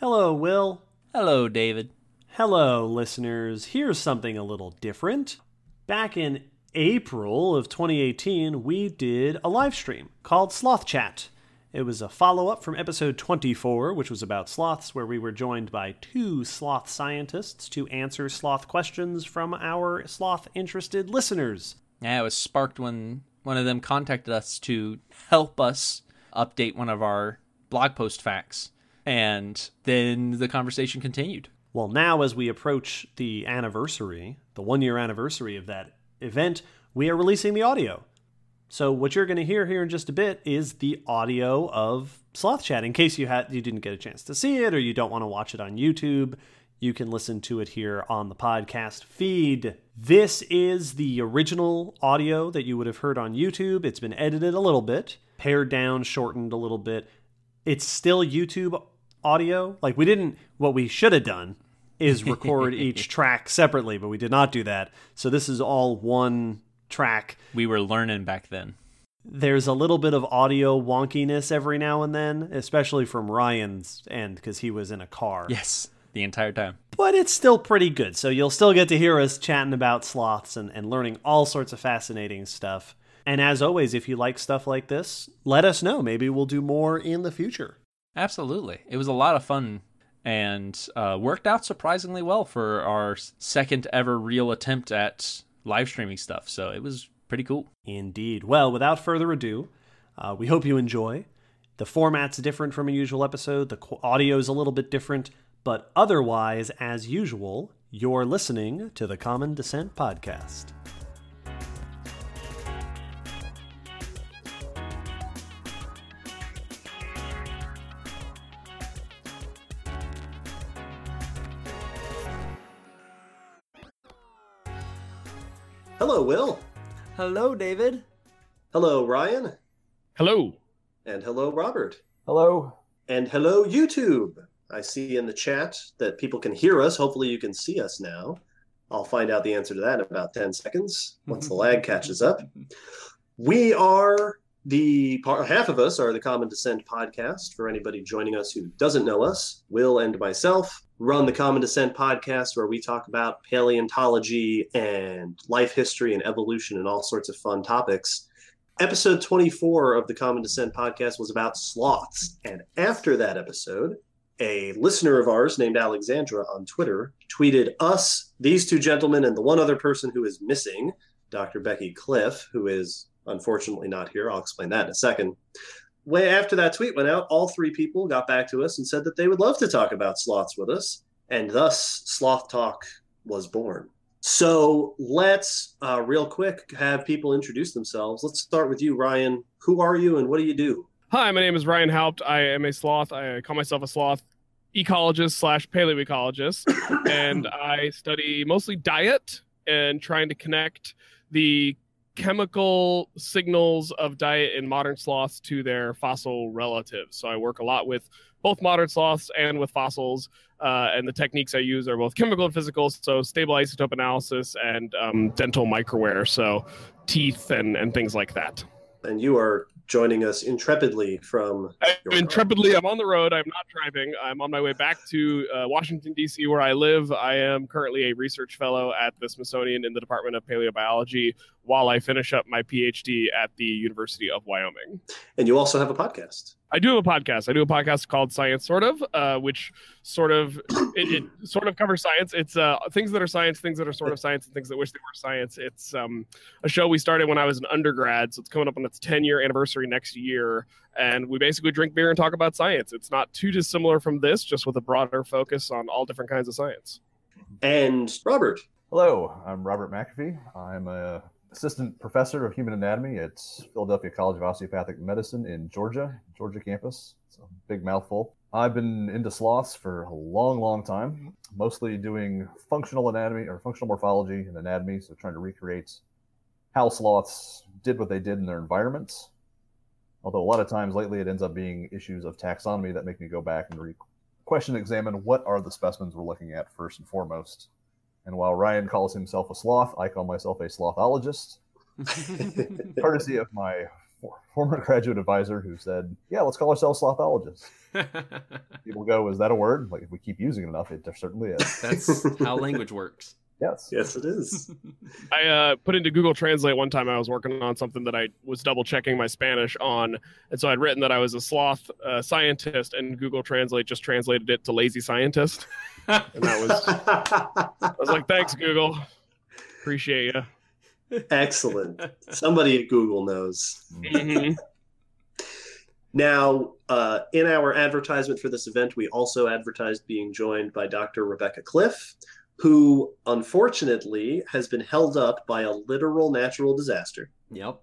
Hello, Will. Hello, David. Hello, listeners. Here's something a little different. Back in April of 2018, we did a live stream called Sloth Chat. It was a follow up from episode 24, which was about sloths, where we were joined by two sloth scientists to answer sloth questions from our sloth interested listeners. Yeah, it was sparked when one of them contacted us to help us update one of our blog post facts. And then the conversation continued. Well, now as we approach the anniversary, the one year anniversary of that event, we are releasing the audio. So what you're going to hear here in just a bit is the audio of Sloth Chat. In case you had you didn't get a chance to see it or you don't want to watch it on YouTube, you can listen to it here on the podcast feed. This is the original audio that you would have heard on YouTube. It's been edited a little bit, pared down, shortened a little bit. It's still YouTube audio. Like we didn't what we should have done is record each track separately, but we did not do that. So this is all one track. We were learning back then. There's a little bit of audio wonkiness every now and then, especially from Ryan's end because he was in a car. Yes, the entire time. But it's still pretty good. So you'll still get to hear us chatting about sloths and, and learning all sorts of fascinating stuff. And as always, if you like stuff like this, let us know. Maybe we'll do more in the future. Absolutely. It was a lot of fun and uh, worked out surprisingly well for our second ever real attempt at live streaming stuff. So it was pretty cool. Indeed. Well, without further ado, uh, we hope you enjoy. The format's different from a usual episode, the audio's a little bit different, but otherwise, as usual, you're listening to the Common Descent Podcast. Hello, Will. Hello, David. Hello, Ryan. Hello. And hello, Robert. Hello. And hello, YouTube. I see in the chat that people can hear us. Hopefully, you can see us now. I'll find out the answer to that in about 10 seconds once the lag catches up. We are the part, half of us are the Common Descent podcast. For anybody joining us who doesn't know us, Will and myself run the Common Descent podcast where we talk about paleontology and life history and evolution and all sorts of fun topics. Episode 24 of the Common Descent podcast was about sloths. And after that episode, a listener of ours named Alexandra on Twitter tweeted us, these two gentlemen, and the one other person who is missing, Dr. Becky Cliffe, who is unfortunately not here. I'll explain that in a second way after that tweet went out, all three people got back to us and said that they would love to talk about sloths with us, and thus Sloth Talk was born. So let's uh, real quick have people introduce themselves. Let's start with you, Ryan. Who are you and what do you do? Hi, my name is Ryan Haupt. I am a sloth. I call myself a sloth ecologist slash paleoecologist, and I study mostly diet and trying to connect the chemical signals of diet in modern sloths to their fossil relatives. So I work a lot with both modern sloths and with fossils. Uh, and the techniques I use are both chemical and physical, so stable isotope analysis and um, dental microwear, so teeth and, and things like that. And you are joining us intrepidly from. intrepidly, I'm on the road. I'm not driving. I'm on my way back to uh, Washington, D.C., where I live. I am currently a research fellow at the Smithsonian in the Department of Paleobiology while I finish up my PhD at the University of Wyoming. And you also have a podcast. I do have a podcast. I do a podcast called Science Sort of, uh, which sort of it, it, sort of covers science. It's uh, things that are science, things that are sort of science, and things that wish they were science. It's um, a show we started when I was an undergrad, so it's coming up on its 10 year anniversary next year. And we basically drink beer and talk about science. It's not too dissimilar from this, just with a broader focus on all different kinds of science. And Robert. Hello, I'm Robert McAfee. I'm a assistant professor of human anatomy at Philadelphia College of Osteopathic Medicine in Georgia, Georgia campus. It's a big mouthful. I've been into sloths for a long, long time, mostly doing functional anatomy or functional morphology and anatomy. So trying to recreate how sloths did what they did in their environments. Although a lot of times lately it ends up being issues of taxonomy that make me go back and re- question examine what are the specimens we're looking at first and foremost and while Ryan calls himself a sloth, I call myself a slothologist, courtesy of my former graduate advisor who said, "Yeah, let's call ourselves slothologists." People go, "Is that a word?" Like if we keep using it enough, it certainly is. That's how language works. Yes. Yes, it is. I uh, put into Google Translate one time. I was working on something that I was double checking my Spanish on, and so I'd written that I was a sloth uh, scientist, and Google Translate just translated it to lazy scientist. And that was I was like, "Thanks, Google, appreciate you." Excellent. Somebody at Google knows. Mhm. Now, uh, in our advertisement for this event, we also advertised being joined by Dr. Rebecca Cliffe, who unfortunately has been held up by a literal natural disaster. Yep.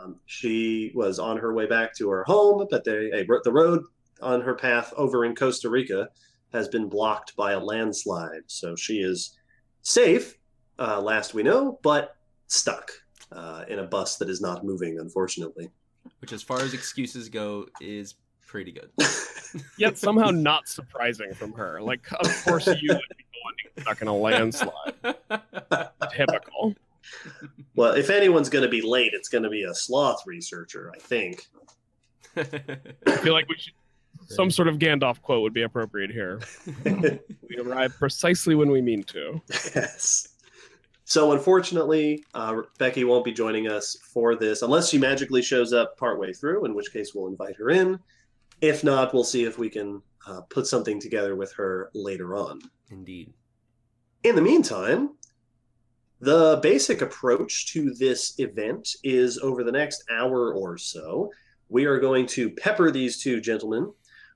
Um, she was on her way back to her home, but they, a, the road on her path over in Costa Rica has been blocked by a landslide. So she is safe, uh, last we know, but stuck uh, in a bus that is not moving, unfortunately. Which, as far as excuses go, is pretty good. Yet somehow not surprising from her. Like, of course you would be the one to get stuck in a landslide. Typical. Well, if anyone's going to be late, it's going to be a sloth researcher, I think. I feel like we should. Some sort of Gandalf quote would be appropriate here. We arrive precisely when we mean to. yes. So, unfortunately, uh, Becky won't be joining us for this unless she magically shows up partway through, in which case we'll invite her in. If not, we'll see if we can uh, put something together with her later on. Indeed. In the meantime, the basic approach to this event is over the next hour or so, we are going to pepper these two gentlemen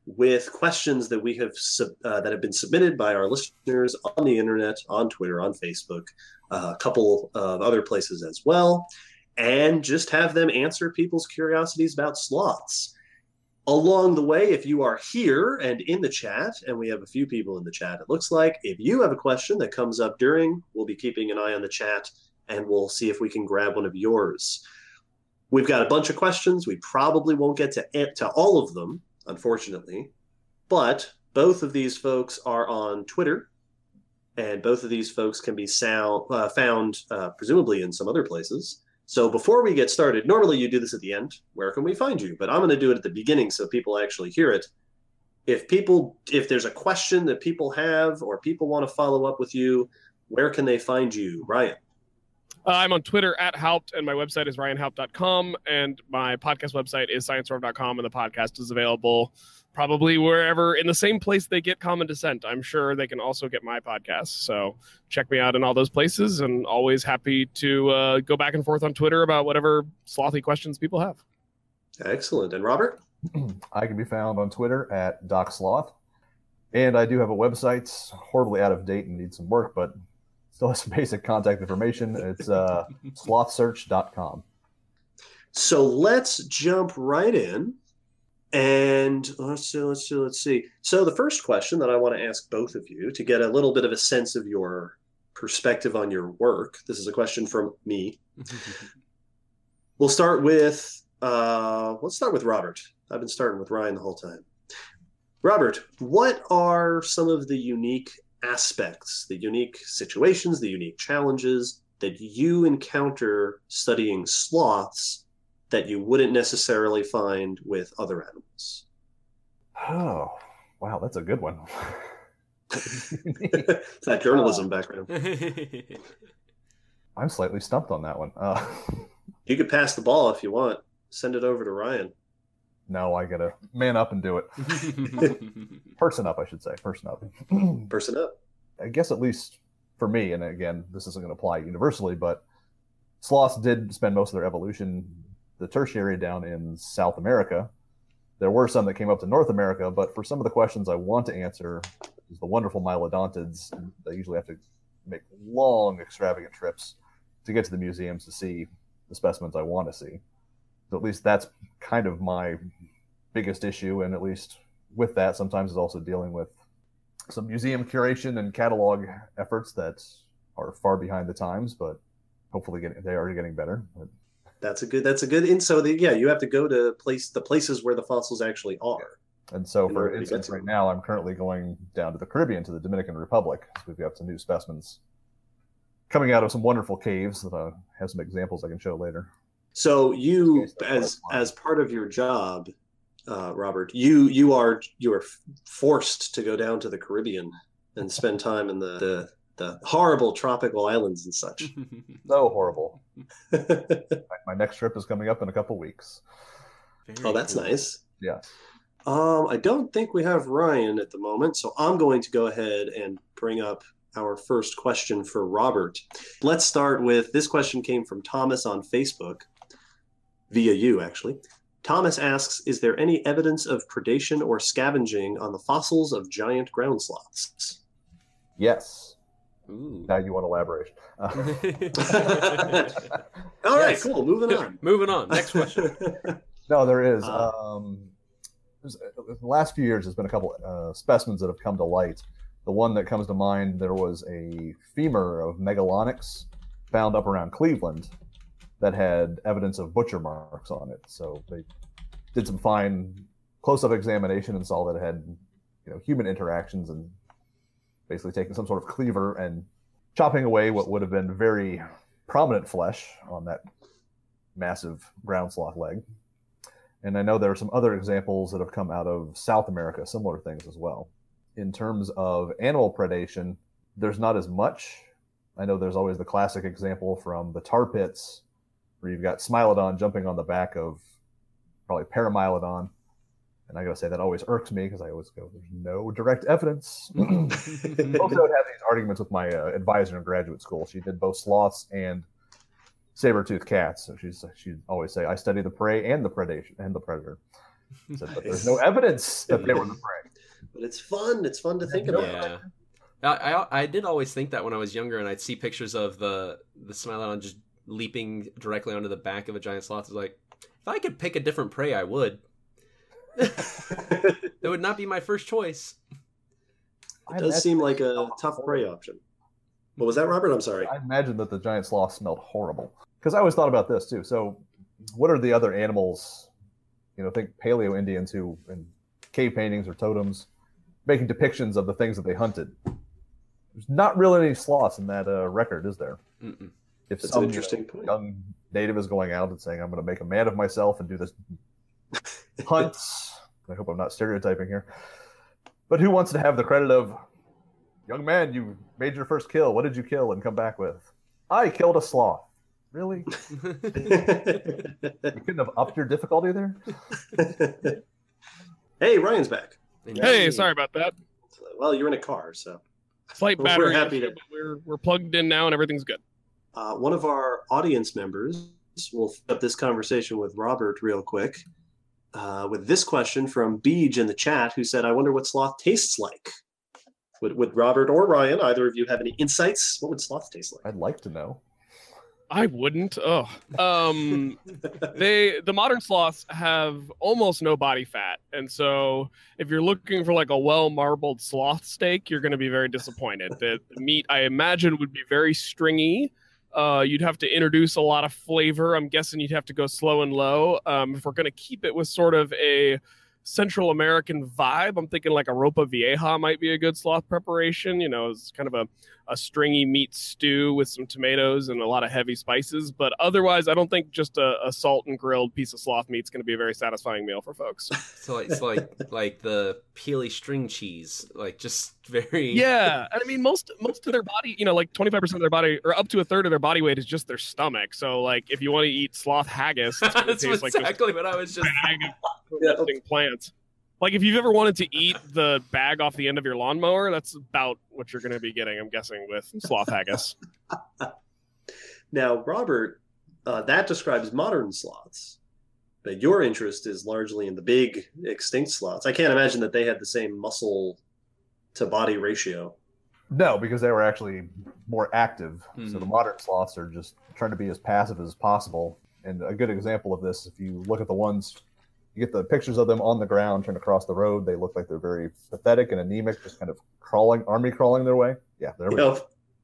with questions that we have sub, uh, that have been submitted by our listeners on the internet, on Twitter, on Facebook, uh, a couple of other places as well, and just have them answer people's curiosities about sloths. Along the way, if you are here and in the chat, and we have a few people in the chat, it looks like, if you have a question that comes up during, we'll be keeping an eye on the chat and we'll see if we can grab one of yours. We've got a bunch of questions. We probably won't get to, to all of them, unfortunately, but both of these folks are on Twitter, and both of these folks can be sound, uh, found uh, presumably in some other places. So before we get started, normally you do this at the end. Where can we find you? But I'm going to do it at the beginning so people actually hear it. If people, if there's a question that people have or people want to follow up with you, where can they find you, Ryan? Uh, I'm on Twitter at Haupt, and my website is ryanhaupt.com, and my podcast website is sciencesortof.com, and the podcast is available probably wherever in the same place they get Common Descent. I'm sure they can also get my podcast. So check me out in all those places, and always happy to uh, go back and forth on Twitter about whatever slothy questions people have. Excellent. And Robert? I can be found on Twitter at DocSloth. And I do have a website, it's horribly out of date and needs some work, but still has some basic contact information. It's uh, slothsearch.com. So let's jump right in. And let's see, let's see, let's see. So the first question that I want to ask both of you to get a little bit of a sense of your perspective on your work. This is a question from me. We'll start with uh, let's start with Robert. I've been starting with Ryan the whole time. Robert, what are some of the unique aspects, the unique situations, the unique challenges that you encounter studying sloths that you wouldn't necessarily find with other animals? Oh, wow, that's a good one. it's that journalism background. I'm slightly stumped on that one. Uh, You could pass the ball if you want. Send it over to Ryan. no, I gotta man up and do it. Person up, I should say. Person up. Person up. I guess at least for me, and again, this isn't going to apply universally, but sloths did spend most of their evolution the tertiary down in South America. There were some that came up to North America, but for some of the questions I want to answer, the wonderful mylodontids, they usually have to make long, extravagant trips to get to the museums to see the specimens I want to see. So at least that's kind of my biggest issue, and at least with that, sometimes is also dealing with some museum curation and catalog efforts that are far behind the times, but hopefully getting, they are getting better. But That's a good. That's a good. And so, the, yeah, you have to go to place the places where the fossils actually are. And so, In for order to get instance, right now, I'm currently going down to the Caribbean, to the Dominican Republic. So we've got some new specimens coming out of some wonderful caves that I have some examples I can show later. So you, as as part of your job, uh, Robert, you you are you are forced to go down to the Caribbean and spend time in the the, the horrible tropical islands and such. So horrible. My- My next trip is coming up in a couple weeks. oh, that's nice. Yeah. Um, I don't think we have Ryan at the moment, so I'm going to go ahead and bring up our first question for Robert. Let's start with this question came from Thomas on Facebook, via you actually. Thomas asks, "Is there any evidence of predation or scavenging on the fossils of giant ground sloths?" Yes. Ooh. Now you want elaboration. Uh, All right, Yes. cool. Moving on. Moving on. Next question. no, there is. Uh, um, uh, the last few years, there's been a couple uh, specimens that have come to light. The one that comes to mind, there was a femur of Megalonyx found up around Cleveland that had evidence of butcher marks on it. So they did some fine close-up examination and saw that it had, you know, human interactions and basically taking some sort of cleaver and chopping away what would have been very prominent flesh on that massive ground sloth leg. And I know there are some other examples that have come out of South America, similar things as well. In terms of animal predation, there's not as much. I know there's always the classic example from the tar pits where you've got Smilodon jumping on the back of probably Paramylodon. And I gotta say, that always irks me because I always go, there's no direct evidence. also, I'd have these arguments with my uh, advisor in graduate school. She did both sloths and saber-toothed cats. So she's she'd always say, "I study the prey and the predation and the predator." I said, but there's no evidence that they were the prey. But it's fun. It's fun to think No, about. Yeah. I, I I did always think that when I was younger, and I'd see pictures of the the Smilodon just leaping directly onto the back of a giant sloth. I was like, if I could pick a different prey, I would. It would not be my first choice. I It does seem like a tough horrible. prey option. What was that, Robert? I'm sorry. I imagine that the giant sloth smelled horrible because I always thought about this too. So, what are the other animals? You know, think Paleo Indians who in cave paintings or totems making depictions of the things that they hunted. There's not really any sloths in that uh, record, is there? Mm-mm. If That's some an you interesting point. young native is going out and saying, "I'm going to make a man of myself and do this hunts." I hope I'm not stereotyping here, but who wants to have the credit of, "Young man, you made your first kill. What did you kill?" and come back with, "I killed a sloth." Really? You couldn't have upped your difficulty there? hey, Ryan's back. Hey, sorry about that. Well, you're in a car, so Slight We're happy issue, to- but we're we're plugged in now and everything's good. uh, one of our audience members will fit up this conversation with Robert real quick uh, with this question from Beej in the chat, who said, "I wonder what sloth tastes like." Would, would Robert or Ryan, either of you, have any insights? What would sloth taste like? I'd like to know. I wouldn't. Oh, um, they the modern sloths have almost no body fat, and so if you're looking for like a well marbled sloth steak, you're going to be very disappointed. The, the meat, I imagine, would be very stringy. Uh, you'd have to introduce a lot of flavor. I'm guessing you'd have to go slow and low. Um, if we're going to keep it with sort of a Central American vibe, I'm thinking like a ropa vieja might be a good sloth preparation. You know, it's kind of a a stringy meat stew with some tomatoes and a lot of heavy spices. But otherwise, I don't think just a, a salt and grilled piece of sloth meat is going to be a very satisfying meal for folks. So it's like like the peely string cheese, like just very yeah, and I mean most most of their body, you know, like twenty five percent of their body, or up to a third of their body weight is just their stomach. So like, if you want to eat sloth haggis, it's going That's taste like exactly what I was just. bag of fermenting plants. Like if you've ever wanted to eat the bag off the end of your lawnmower, that's about what you're going to be getting. I'm guessing with sloth haggis. Now, Robert, uh, that describes modern sloths, but your interest is largely in the big extinct sloths. I can't imagine that they had the same muscle to body ratio. No, because they were actually more active. So the Mhm. modern sloths are just trying to be as passive as possible. And a good example of this, if you look at the ones, you get the pictures of them on the ground trying to cross the road. They look like they're very pathetic and anemic, just kind of crawling, army crawling their way. Yeah, there we You go.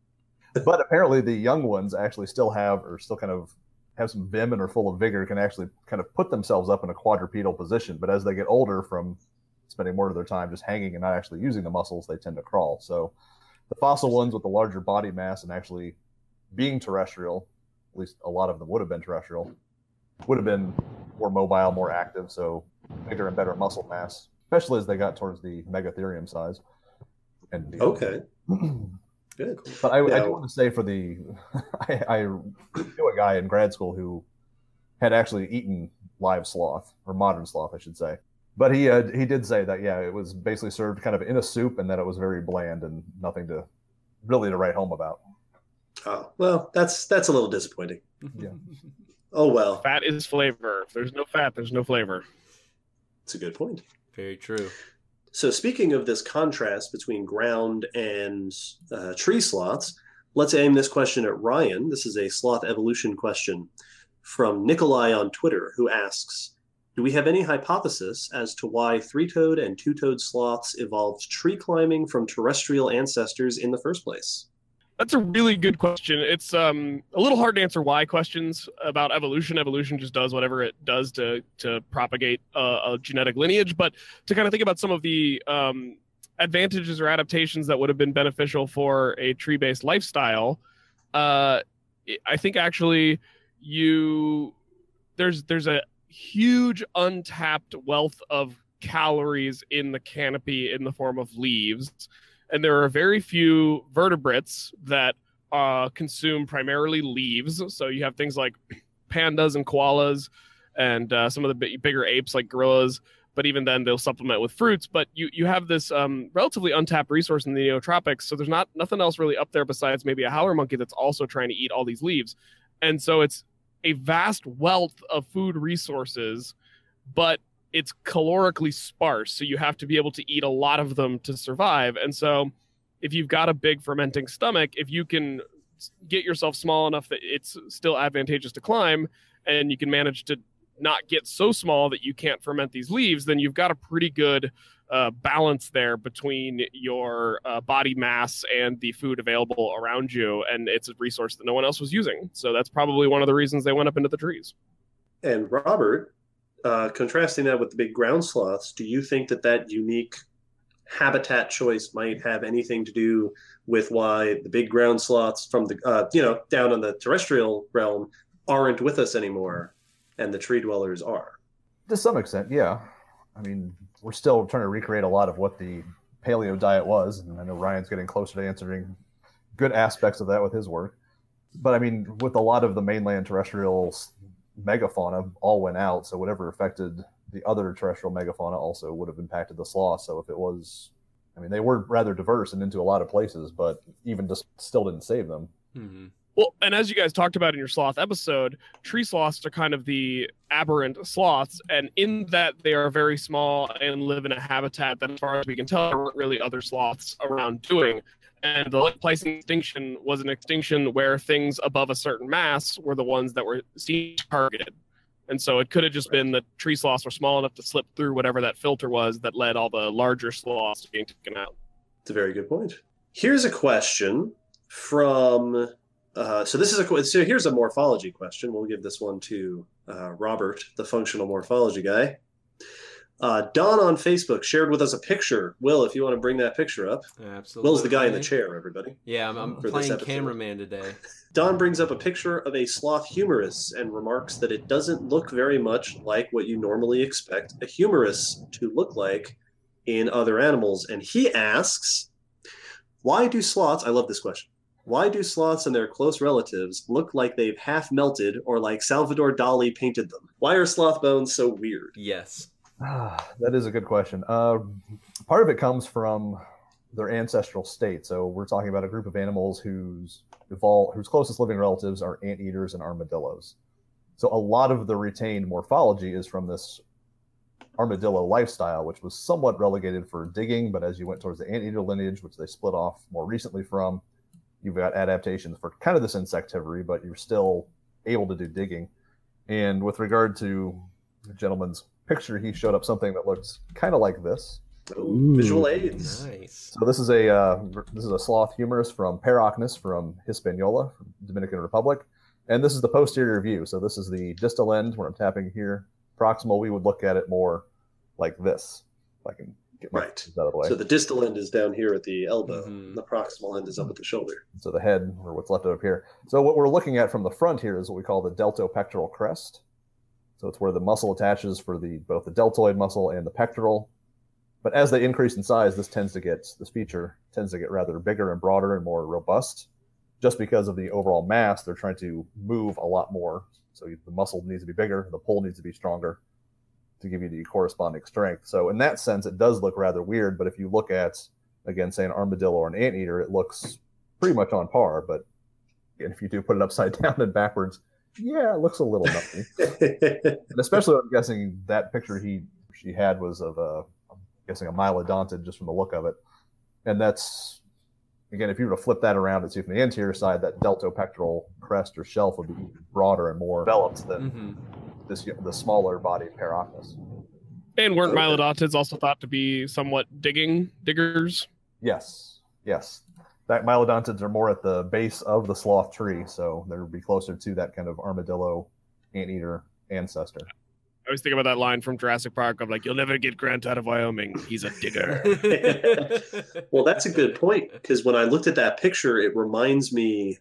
but apparently the young ones actually still have or still kind of have some vim and are full of vigor can actually kind of put themselves up in a quadrupedal position but as they get older from spending more of their time just hanging and not actually using the muscles they tend to crawl so the fossil ones with the larger body mass and actually being terrestrial at least a lot of them would have been terrestrial would have been more mobile, more active, so bigger and better muscle mass, especially as they got towards the megatherium size. And beyond. Okay. Good. But I, I do want to say for the, I, I knew a guy in grad school who had actually eaten live sloth or modern sloth, I should say. But he uh, he did say that yeah, it was basically served kind of in a soup, and that it was very bland and nothing to really to write home about. Oh, well, that's that's a little disappointing. Yeah. Oh well, Fat is flavor. If there's no fat, there's no flavor. it's a good point. Very true. So, speaking of this contrast between ground and uh, tree sloths, let's aim this question at Ryan. This is a sloth evolution question from Nikolai on Twitter, who asks Do we have any hypothesis as to why three toed and two toed sloths evolved tree climbing from terrestrial ancestors in the first place? That's a really good question. It's um, a little hard to answer why questions about evolution. Evolution just does whatever it does to to propagate a, a genetic lineage. But to kind of think about some of the um, advantages or adaptations that would have been beneficial for a tree based lifestyle, uh, I think actually you there's there's a huge untapped wealth of calories in the canopy in the form of leaves and there are very few vertebrates that uh, consume primarily leaves. So you have things like pandas and koalas, and uh, some of the bi- bigger apes like gorillas. But even then, they'll supplement with fruits. But you you have this um, relatively untapped resource in the neotropics. So there's not nothing else really up there besides maybe a howler monkey that's also trying to eat all these leaves. And so it's a vast wealth of food resources, but it's calorically sparse so you have to be able to eat a lot of them to survive. And so if you've got a big fermenting stomach if you can get yourself small enough that it's still advantageous to climb and you can manage to not get so small that you can't ferment these leaves then you've got a pretty good uh, balance there between your uh, body mass and the food available around you and it's a resource that no one else was using. So that's probably one of the reasons they went up into the trees. And Robert, uh, contrasting that with the big ground sloths, do you think that that unique habitat choice might have anything to do with why the big ground sloths from the uh, you know down in the terrestrial realm aren't with us anymore, and the tree dwellers are? To some extent, yeah. I mean, we're still trying to recreate a lot of what the paleo diet was, and I know Ryan's getting closer to answering good aspects of that with his work. But I mean, with a lot of the mainland terrestrial s- megafauna all went out, so whatever affected the other terrestrial megafauna also would have impacted the sloth. So if it was, I mean, they were rather diverse and into a lot of places, but even just still didn't save them. hmm Well, and as you guys talked about in your sloth episode, tree sloths are kind of the aberrant sloths, and in that they are very small and live in a habitat that, as far as we can tell, there weren't really other sloths around doing. And the Pleistocene extinction was an extinction where things above a certain mass were the ones that were seen targeted. And so it could have just been that tree sloths were small enough to slip through whatever that filter was that led all the larger sloths being taken out. It's a very good point. Here's a question from. Uh, so this is a so here's a morphology question. We'll give this one to uh, Robert, the functional morphology guy. Uh, Don on Facebook shared with us a picture. Will, if you want to bring that picture up. Absolutely. Will's the guy in the chair, everybody. Yeah, I'm, I'm For playing cameraman today. Don brings up a picture of a sloth humerus and remarks that it doesn't look very much like what you normally expect a humerus to look like in other animals. And he asks, why do sloths, I love this question, why do sloths and their close relatives look like they've half melted or like Salvador Dali painted them? Why are sloth bones so weird? Yes. that is a good question. Uh, part of it comes from their ancestral state. So we're talking about a group of animals whose evolve, whose closest living relatives are anteaters and armadillos. So a lot of the retained morphology is from this armadillo lifestyle, which was somewhat relegated for digging. But as you went towards the anteater lineage, which they split off more recently from, you've got adaptations for kind of this insectivory, but you're still able to do digging. And with regard to the gentleman's picture, he showed up something that looks kind of like this. Ooh, visual aids. Nice. So this is a uh, this is a sloth humerus from Parocnus from Hispaniola, from Dominican Republic, and this is the posterior view. So this is the distal end where I'm tapping here. Proximal, we would look at it more like this. If I can get my Right. out of the way. So the distal end is down here at the elbow, Mhm. and the proximal end is up at the shoulder. so the head or what's left up here. So what we're looking at from the front here is what we call the deltopectoral crest, So it's where the muscle attaches for the both the deltoid muscle and the pectoral. But as they increase in size, this tends to get this feature tends to get rather bigger and broader and more robust, just because of the overall mass. They're trying to move a lot more, so the muscle needs to be bigger, the pull needs to be stronger to give you the corresponding strength. So in that sense, it does look rather weird. But if you look at again, say an armadillo or an anteater, it looks pretty much on par. But again, if you do put it upside down and backwards, yeah, it looks a little nutty. and especially, I'm guessing that picture he she had was of a, I'm guessing a mylodontid just from the look of it, and that's again, if you were to flip that around and see from the anterior side, that deltopectoral crest or shelf would be broader and more developed than hmm this the smaller bodied Parocnus. And weren't Okay. mylodontids also thought to be somewhat digging diggers? Yes, yes. That mylodontids are more at the base of the sloth tree, so they would be closer to that kind of armadillo anteater ancestor. I always think about that line from Jurassic Park of like, "You'll never get Grant out of Wyoming. He's a digger." well, that's a good point because when I looked at that picture, it reminds me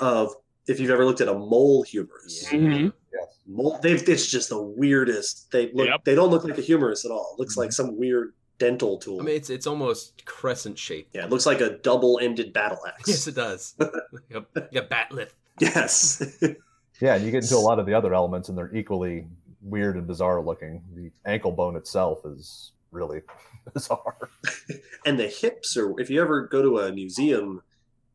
of if you've ever looked at a mole humerus. Yeah. Mhm. Yes. Mole, it's just the weirdest. They look. Yep. They don't look like a humerus at all. It looks like some weird dental tool. I mean, it's it's almost crescent shaped. yeah, it looks like a double-ended battle axe. Yes, it does. like a, like a bat lift. yes. Yeah, and you get into a lot of the other elements, and they're equally weird and bizarre looking. The ankle bone itself is really bizarre. and the hips are if you ever go to a museum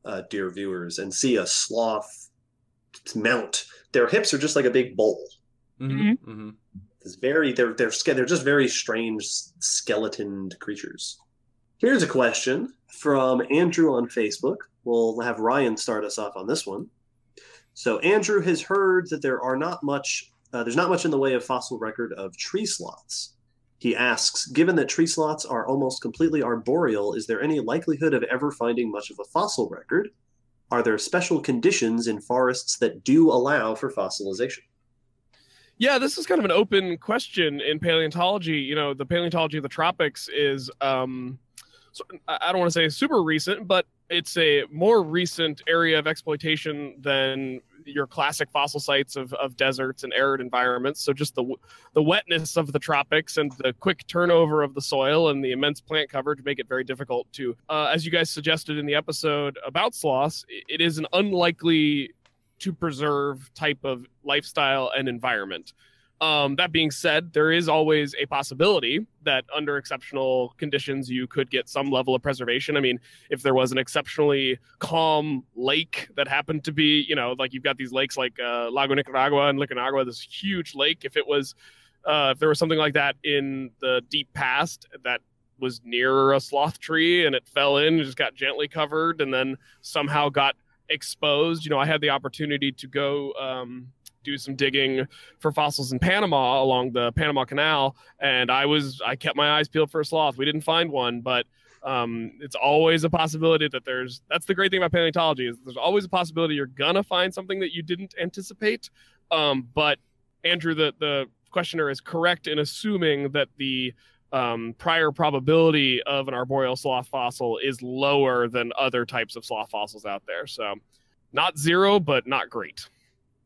uh, dear viewers and see a sloth mount their hips are just like a big bowl hmm hmm it's very they're they're they're just very strange skeletoned creatures here's a question from andrew on facebook we'll have ryan start us off on this one so andrew has heard that there are not much uh, there's not much in the way of fossil record of tree sloths he asks, given that tree sloths are almost completely arboreal, is there any likelihood of ever finding much of a fossil record? Are there special conditions in forests that do allow for fossilization? Yeah, this is kind of an open question in paleontology. You know, the paleontology of the tropics is, um, I don't want to say super recent, but it's a more recent area of exploitation than your classic fossil sites of, of deserts and arid environments. So just the the wetness of the tropics and the quick turnover of the soil and the immense plant coverage make it very difficult to, uh, as you guys suggested in the episode about sloths, it is an unlikely to preserve type of lifestyle and environment. Um, that being said, there is always a possibility that under exceptional conditions you could get some level of preservation. I mean, if there was an exceptionally calm lake that happened to be, you know, like you've got these lakes like uh, Lago Nicaragua and Nicaragua, this huge lake. If it was, uh, if there was something like that in the deep past that was near a sloth tree and it fell in and just got gently covered and then somehow got exposed. You know, I had the opportunity to go um, do some digging for fossils in Panama along the Panama Canal, and I was I kept my eyes peeled for a sloth. We didn't find one, but um, it's always a possibility that there's. That's the great thing about paleontology is there's always a possibility you're gonna find something that you didn't anticipate. Um, but Andrew, the the questioner is correct in assuming that the um, prior probability of an arboreal sloth fossil is lower than other types of sloth fossils out there. So, not zero, but not great.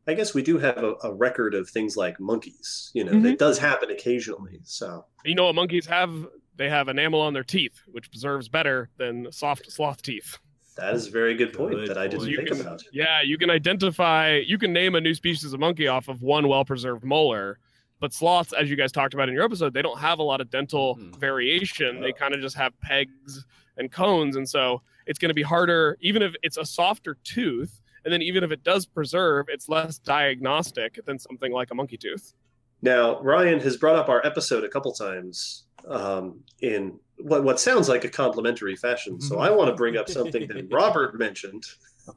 I guess we do have a, a record of things like monkeys. You know, Mhm. that does happen occasionally. So You know what monkeys have? They have enamel on their teeth, which preserves better than soft sloth teeth. that is a very good point Good that I didn't point. You think can- about. Yeah, you can identify, you can name a new species of monkey off of one well preserved molar. But sloths, as you guys talked about in your episode, they don't have a lot of dental Mhm. variation. They kind of just have pegs and cones. And so it's going to be harder, even if it's a softer tooth. And then even if it does preserve, it's less diagnostic than something like a monkey tooth. Now, Ryan has brought up our episode a couple times um, in what, what sounds like a complimentary fashion. So I want to bring up something that Robert mentioned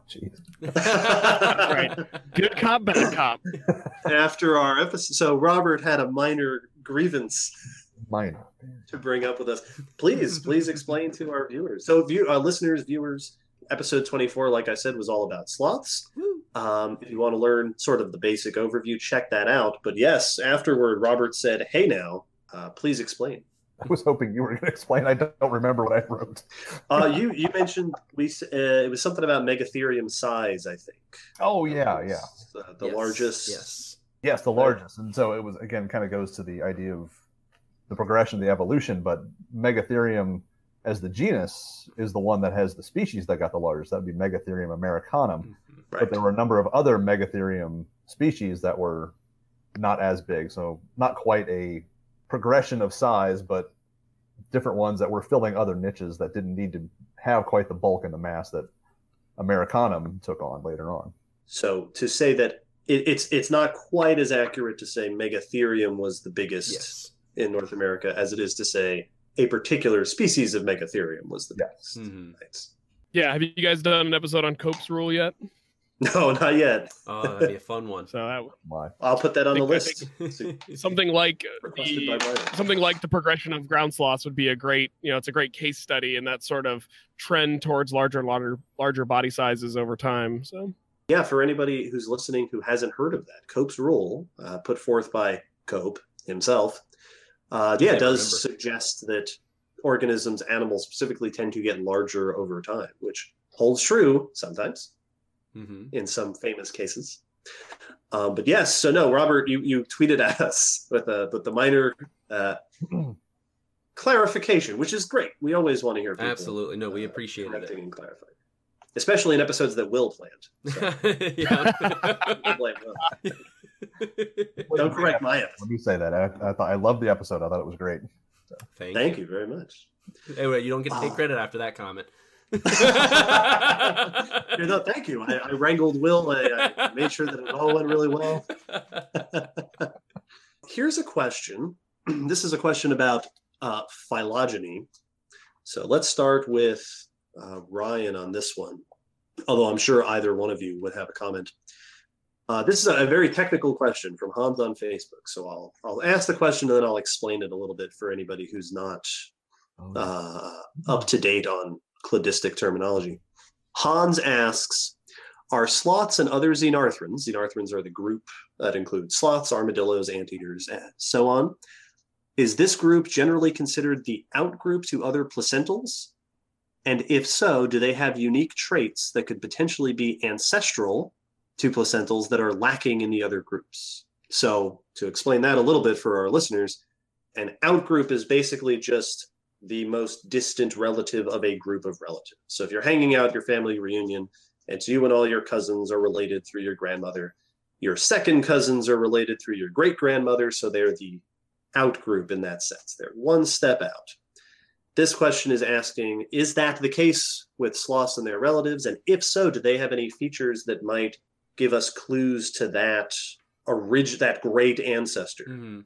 jeez. Right. Good cop, bad cop. after our episode. So Robert had a minor grievance Minor. to bring up with us. Please, please explain to our viewers. So, view, uh, listeners, viewers, episode 24, like I said, was all about sloths. Um, if you want to learn sort of the basic overview, check that out. But yes, afterward, Robert said, Hey, now, uh, please explain. I was hoping you were going to explain. I don't remember what I wrote. Uh, you you mentioned we uh, it was something about megatherium size, I think. Oh yeah, yeah. Uh, the Yes, largest Yes. Yes, the largest. And so it was again kind of goes to the idea of the progression of the evolution, but Megatherium as the genus is the one that has the species that got the largest. That would be Megatherium americanum. Mhm. Right. But there were a number of other Megatherium species that were not as big. So not quite a progression of size, but different ones that were filling other niches that didn't need to have quite the bulk and the mass that Americanum took on later on. So to say that it, it's it's not quite as accurate to say Megatherium was the biggest Yes. in North America as it is to say a particular species of Megatherium was the Yes. biggest. Mhm. Yeah, have you guys done an episode on Cope's rule yet? No, not yet. Oh, that'd be a fun one. So that Why? I'll put that on the list. something like Requested the, by something like the progression of ground sloths would be a great you know it's a great case study in that sort of trend towards larger larger larger body sizes over time so Yeah, for anybody who's listening who hasn't heard of that, Cope's rule, uh, put forth by Cope himself, uh, yeah, does remember. suggest that organisms, animals specifically, tend to get larger over time, which holds true sometimes hmm in some famous cases. Um, but yes, so no, Robert, you, you tweeted at us with a with the minor uh, clarification, which is great. We always want to hear people Absolutely. No, we uh, appreciated correcting it. and clarifying, especially in episodes that Will planned. yeah. We'll. Don't correct my episode. Let me say that. I, I thought I loved the episode. I thought it was great. Thank, Thank you very much. Anyway, you don't get to take Ah. credit after that comment. No, thank you. I, I wrangled Will. I, I made sure that it all went really well. Here's a question. This is a question about uh, phylogeny. So let's start with uh, Ryan on this one. Although I'm sure either one of you would have a comment. Uh, this is a, a very technical question from Hans on Facebook. So I'll I'll ask the question and then I'll explain it a little bit for anybody who's not uh, up to date on cladistic terminology. Hans asks, are sloths and other xenarthrans, xenarthrans are the group that includes sloths, armadillos, anteaters, and so on, is this group generally considered the outgroup to other placentals? And if so, do they have unique traits that could potentially be ancestral to placentals that are lacking in the other groups? So, to explain that a little bit for our listeners, an outgroup is basically just the most distant relative of a group of relatives. So if you're hanging out at your family reunion and you and all your cousins are related through your grandmother, your second cousins are related through your great grandmother, so they're the out group in that sense. They're one step out. This question is asking Is that the case with sloths and their relatives? And if so, do they have any features that might give us clues to that, orig- that great ancestor? Mhm.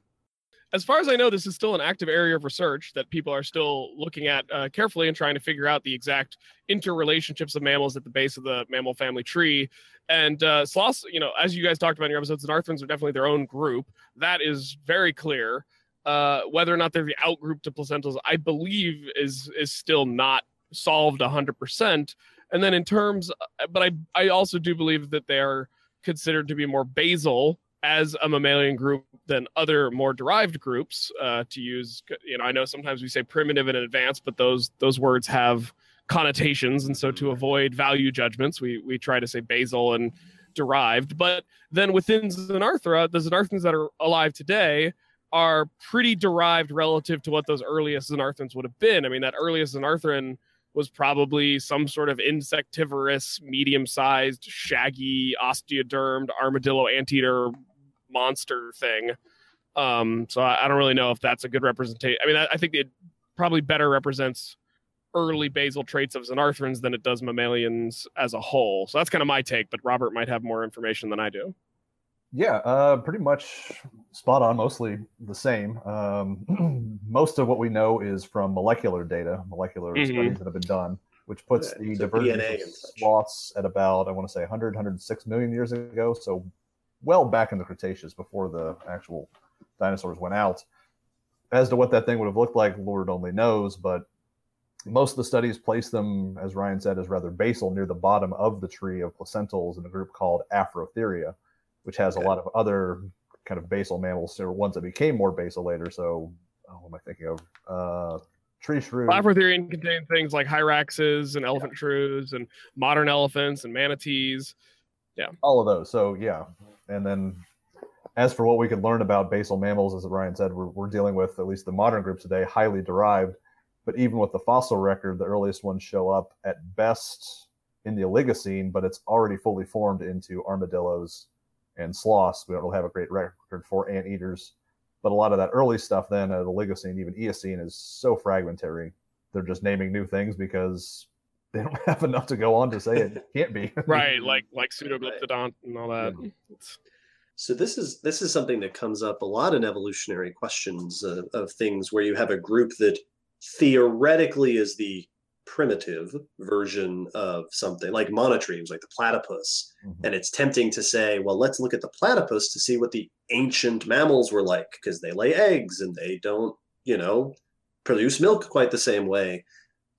As far as i know this is still an active area of research that people are still looking at uh, carefully and trying to figure out the exact interrelationships of mammals at the base of the mammal family tree. And uh, sloths you know as you guys talked about in your episodes xenarthrans are definitely their own group. That is very clear. Uh, whether or not they're the outgroup to placentals i believe is is still not solved 100% and then in terms but i i also do believe that they are considered to be more basal as a mammalian group than other more derived groups uh, to use you know i know sometimes we say primitive and advanced but those those words have connotations. And so to avoid value judgments we we try to say basal and derived. But then within xenarthra the xenarthrans that are alive today are pretty derived relative to what those earliest xenarthrans would have been. I mean that earliest xenarthran was probably some sort of insectivorous medium-sized shaggy osteodermed armadillo anteater monster thing. Um, so I, I don't really know if that's a good representation. I mean, I, I think it probably better represents early basal traits of xenarthrans than it does mammalians as a whole. So that's kind of my take, but Robert might have more information than I do. Yeah, uh, pretty much spot on, mostly the same. Um, most of what we know is from molecular data, molecular Mhm. studies that have been done, which puts Yeah, the so divergence of sloths at about, I want to say, 100, 106 million years ago. So well back in the Cretaceous before the actual dinosaurs went out. As to what that thing would have looked like, Lord only knows, but most of the studies place them, as Ryan said, as rather basal near the bottom of the tree of placentals in a group called Afrotheria, which has Okay. a lot of other kind of basal mammals, or ones that became more basal later. So, oh, what am I thinking of? Uh, tree shrew. Afrotherian contain things like hyraxes and elephant shrews and modern elephants and manatees. All of those. So yeah, and then as for what we can learn about basal mammals, as Ryan said, we're, we're dealing with at least the modern groups today, highly derived. But even with the fossil record, the earliest ones show up at best in the Oligocene, but it's already fully formed into armadillos and sloths. We don't really have a great record for anteaters. But a lot of that early stuff then at Oligocene, even Eocene, is so fragmentary. They're just naming new things because they don't have enough to go on to say it can't be. right, like like pseudoglyptodont and all that. It's- So this is this is something that comes up a lot in evolutionary questions uh, of things where you have a group that theoretically is the primitive version of something like monotremes, like the platypus, Mhm. and it's tempting to say, well, let's look at the platypus to see what the ancient mammals were like because they lay eggs and they don't, you know, produce milk quite the same way.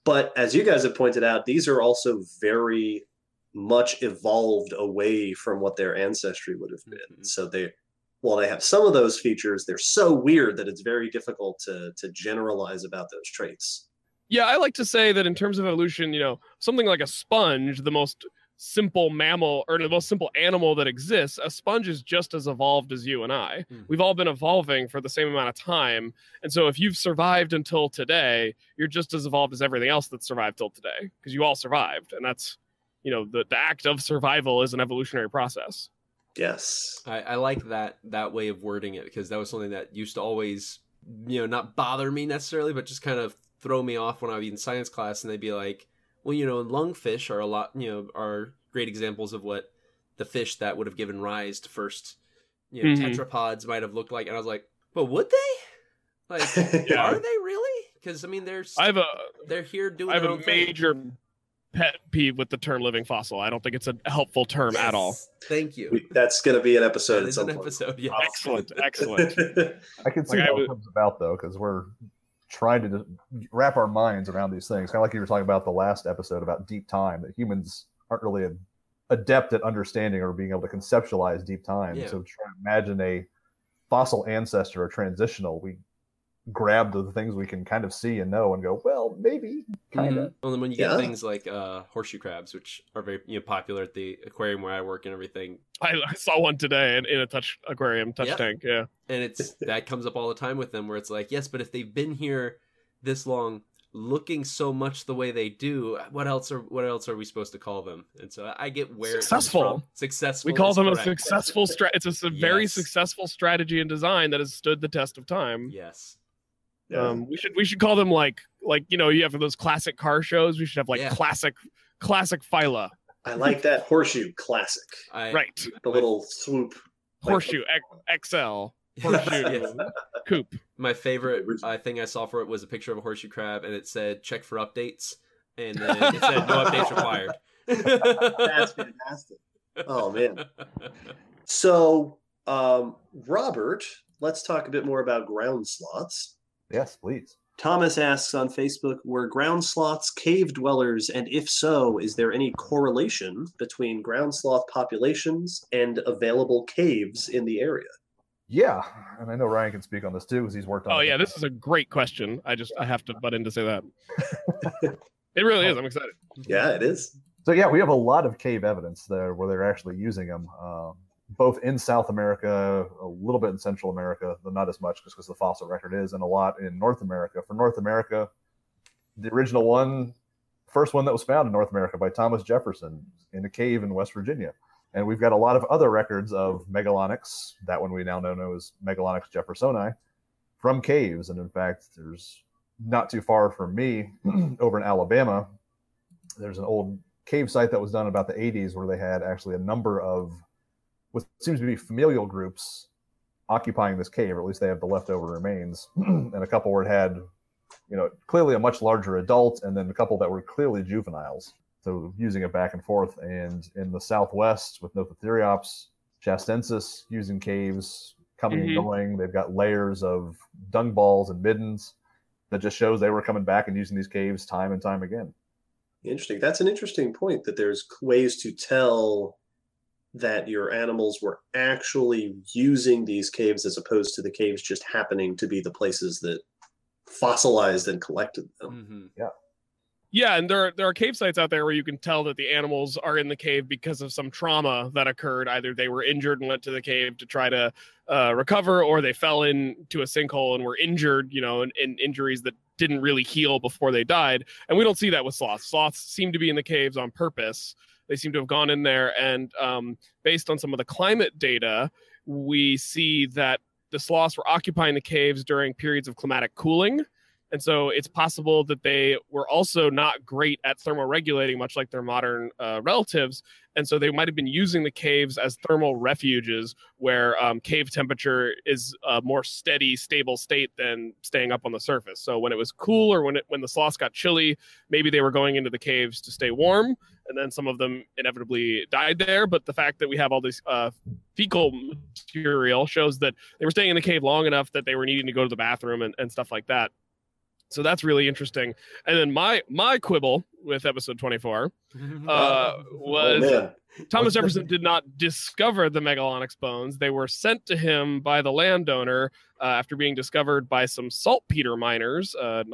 But as you guys have pointed out, these are also very much evolved away from what their ancestry would have been. Mhm. So they, while they have some of those features, they're so weird that it's very difficult to to generalize about those traits. Yeah, I like to say that in terms of evolution, you know, something like a sponge, the most simple mammal or the most simple animal that exists, a sponge is just as evolved as you and I. Mhm. We've all been evolving for the same amount of time. And so if you've survived until today, you're just as evolved as everything else that's survived till today because you all survived. And that's, you know, the, the act of survival is an evolutionary process. Yes. I, I like that that way of wording it because that was something that used to always, you know, not bother me necessarily, but just kind of throw me off when I was in science class, and they'd be like, "Well, you know, lungfish are a lot, you know, are great examples of what the fish that would have given rise to first, you know, Mhm. tetrapods might have looked like." And I was like, "But would they? Like, Yeah. are they really? Because I mean, they're I have a they're here doing. I have their a own thing. major pet peeve with the term living fossil. I don't think it's a helpful term at all. Thank you. We- That's going to be an episode That at some an point. episode. Yeah. Excellent, excellent. I can see Like, I how would- it comes about though, because we're trying to wrap our minds around these things. Kind of like you were talking about the last episode about deep time, that humans aren't really adept at understanding or being able to conceptualize deep time. Yeah. So try to imagine a fossil ancestor or transitional. We grab the things we can kind of see and know and go, well, maybe, kind of. Mhm. Well, then when you get Yeah. things like uh, horseshoe crabs, which are very you know popular at the aquarium where I work and everything, I, I saw one today in, in a touch aquarium, touch Yep. tank. Yeah. and it's that comes up all the time with them, where it's like, yes, but if they've been here this long, looking so much the way they do, what else are what else are we supposed to call them? And so I get where Successful. Successful. We call is them a successful strat. It's a, very Yes. successful strategy and design that has stood the test of time. Yes. Yeah. Um, we should we should call them like like you know you have those classic car shows. We should have like Yeah. classic classic phyla, I like that horseshoe classic. I, right? The little swoop. Like- Horseshoe X- XL horseshoe Yes. coupe. My favorite uh, thing I saw for it was a picture of a horseshoe crab, and it said "check for updates," and then it said "no updates required." That's fantastic. Oh man. So, um, Robert, let's talk a bit more about ground sloths. Yes, please. Thomas asks on Facebook, were ground sloths cave dwellers? And if so, is there any correlation between ground sloth populations and available caves in the area? Yeah, and I know Ryan can speak on this too because he's worked on. Oh it. yeah, this is a great question. I just I have to butt in to say that. it really is. I'm excited. Yeah, it is. So yeah, we have a lot of cave evidence there where they're actually using them, um, both in South America, a little bit in Central America, though not as much just because the fossil record is, and a lot in North America. For North America, the original one, first one that was found in North America by Thomas Jefferson in a cave in West Virginia. And we've got a lot of other records of Megalonyx, that one we now know as Megalonyx jeffersoni, from caves. And in fact, there's not too far from me over in Alabama, there's an old cave site that was done about the 80s where they had actually a number of what seems to be familial groups occupying this cave, or at least they have the leftover remains. and a couple where it had, you know, clearly a much larger adult, and then a couple that were clearly juveniles. So using it back and forth. And in the southwest with Nothrotheriops shastensis, using caves, coming Mhm. and going, they've got layers of dung balls and middens that just shows they were coming back and using these caves time and time again. Interesting. That's an interesting point that there's ways to tell that your animals were actually using these caves as opposed to the caves just happening to be the places that fossilized and collected them. hmm Yeah, and there are, there are cave sites out there where you can tell that the animals are in the cave because of some trauma that occurred. Either they were injured and went to the cave to try to uh, recover, or they fell into a sinkhole and were injured, you know, in, in injuries that didn't really heal before they died. And we don't see that with sloths. Sloths seem to be in the caves on purpose. They seem to have gone in there, and um, based on some of the climate data, we see that the sloths were occupying the caves during periods of climatic cooling and so it's possible that they were also not great at thermoregulating, much like their modern uh, relatives. And so they might have been using the caves as thermal refuges where um, cave temperature is a more steady, stable state than staying up on the surface. So when it was cool or when, it, when the sloths got chilly, maybe they were going into the caves to stay warm. And then some of them inevitably died there. But the fact that we have all this uh, fecal material shows that they were staying in the cave long enough that they were needing to go to the bathroom and, and stuff like that. So that's really interesting. And then my my quibble with episode 24 uh, was oh, Thomas Jefferson did not discover the Megalonyx bones. They were sent to him by the landowner uh, after being discovered by some saltpeter miners, uh,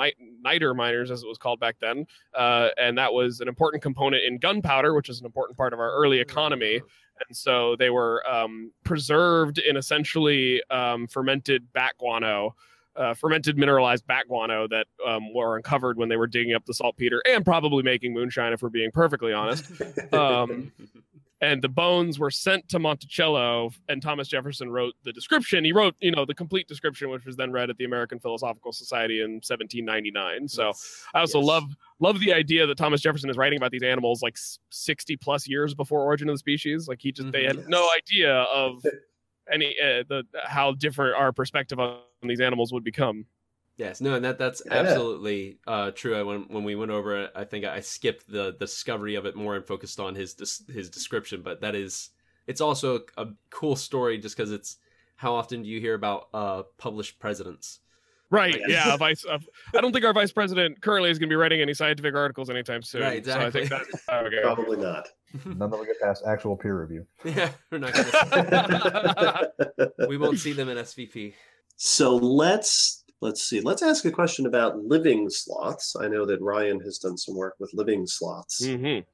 niter miners as it was called back then. Uh, and that was an important component in gunpowder, which is an important part of our early economy. And so they were um, preserved in essentially um, fermented bat guano uh, fermented mineralized bat guano that um, were uncovered when they were digging up the saltpeter and probably making moonshine, if we're being perfectly honest. Um, and the bones were sent to Monticello, and Thomas Jefferson wrote the description. He wrote, you know, the complete description, which was then read at the American Philosophical Society in 1799. So yes. I also yes. love love the idea that Thomas Jefferson is writing about these animals like 60 plus years before Origin of the Species. Like he just mm-hmm. they had yes. no idea of any uh, the how different our perspective on these animals would become. Yes, no, and that that's yeah. absolutely uh, true. I, when when we went over it, I think I skipped the, the discovery of it more and focused on his his description. But that is, it's also a, a cool story just because it's how often do you hear about uh, published presidents? Right. Yeah. vice. Uh, I don't think our vice president currently is going to be writing any scientific articles anytime soon. Right. Exactly. So I think that's okay. probably not. None of them get past actual peer review. Yeah, we're not. Gonna we won't see them in SVP. So let's let's see. Let's ask a question about living sloths. I know that Ryan has done some work with living sloths, mm-hmm. and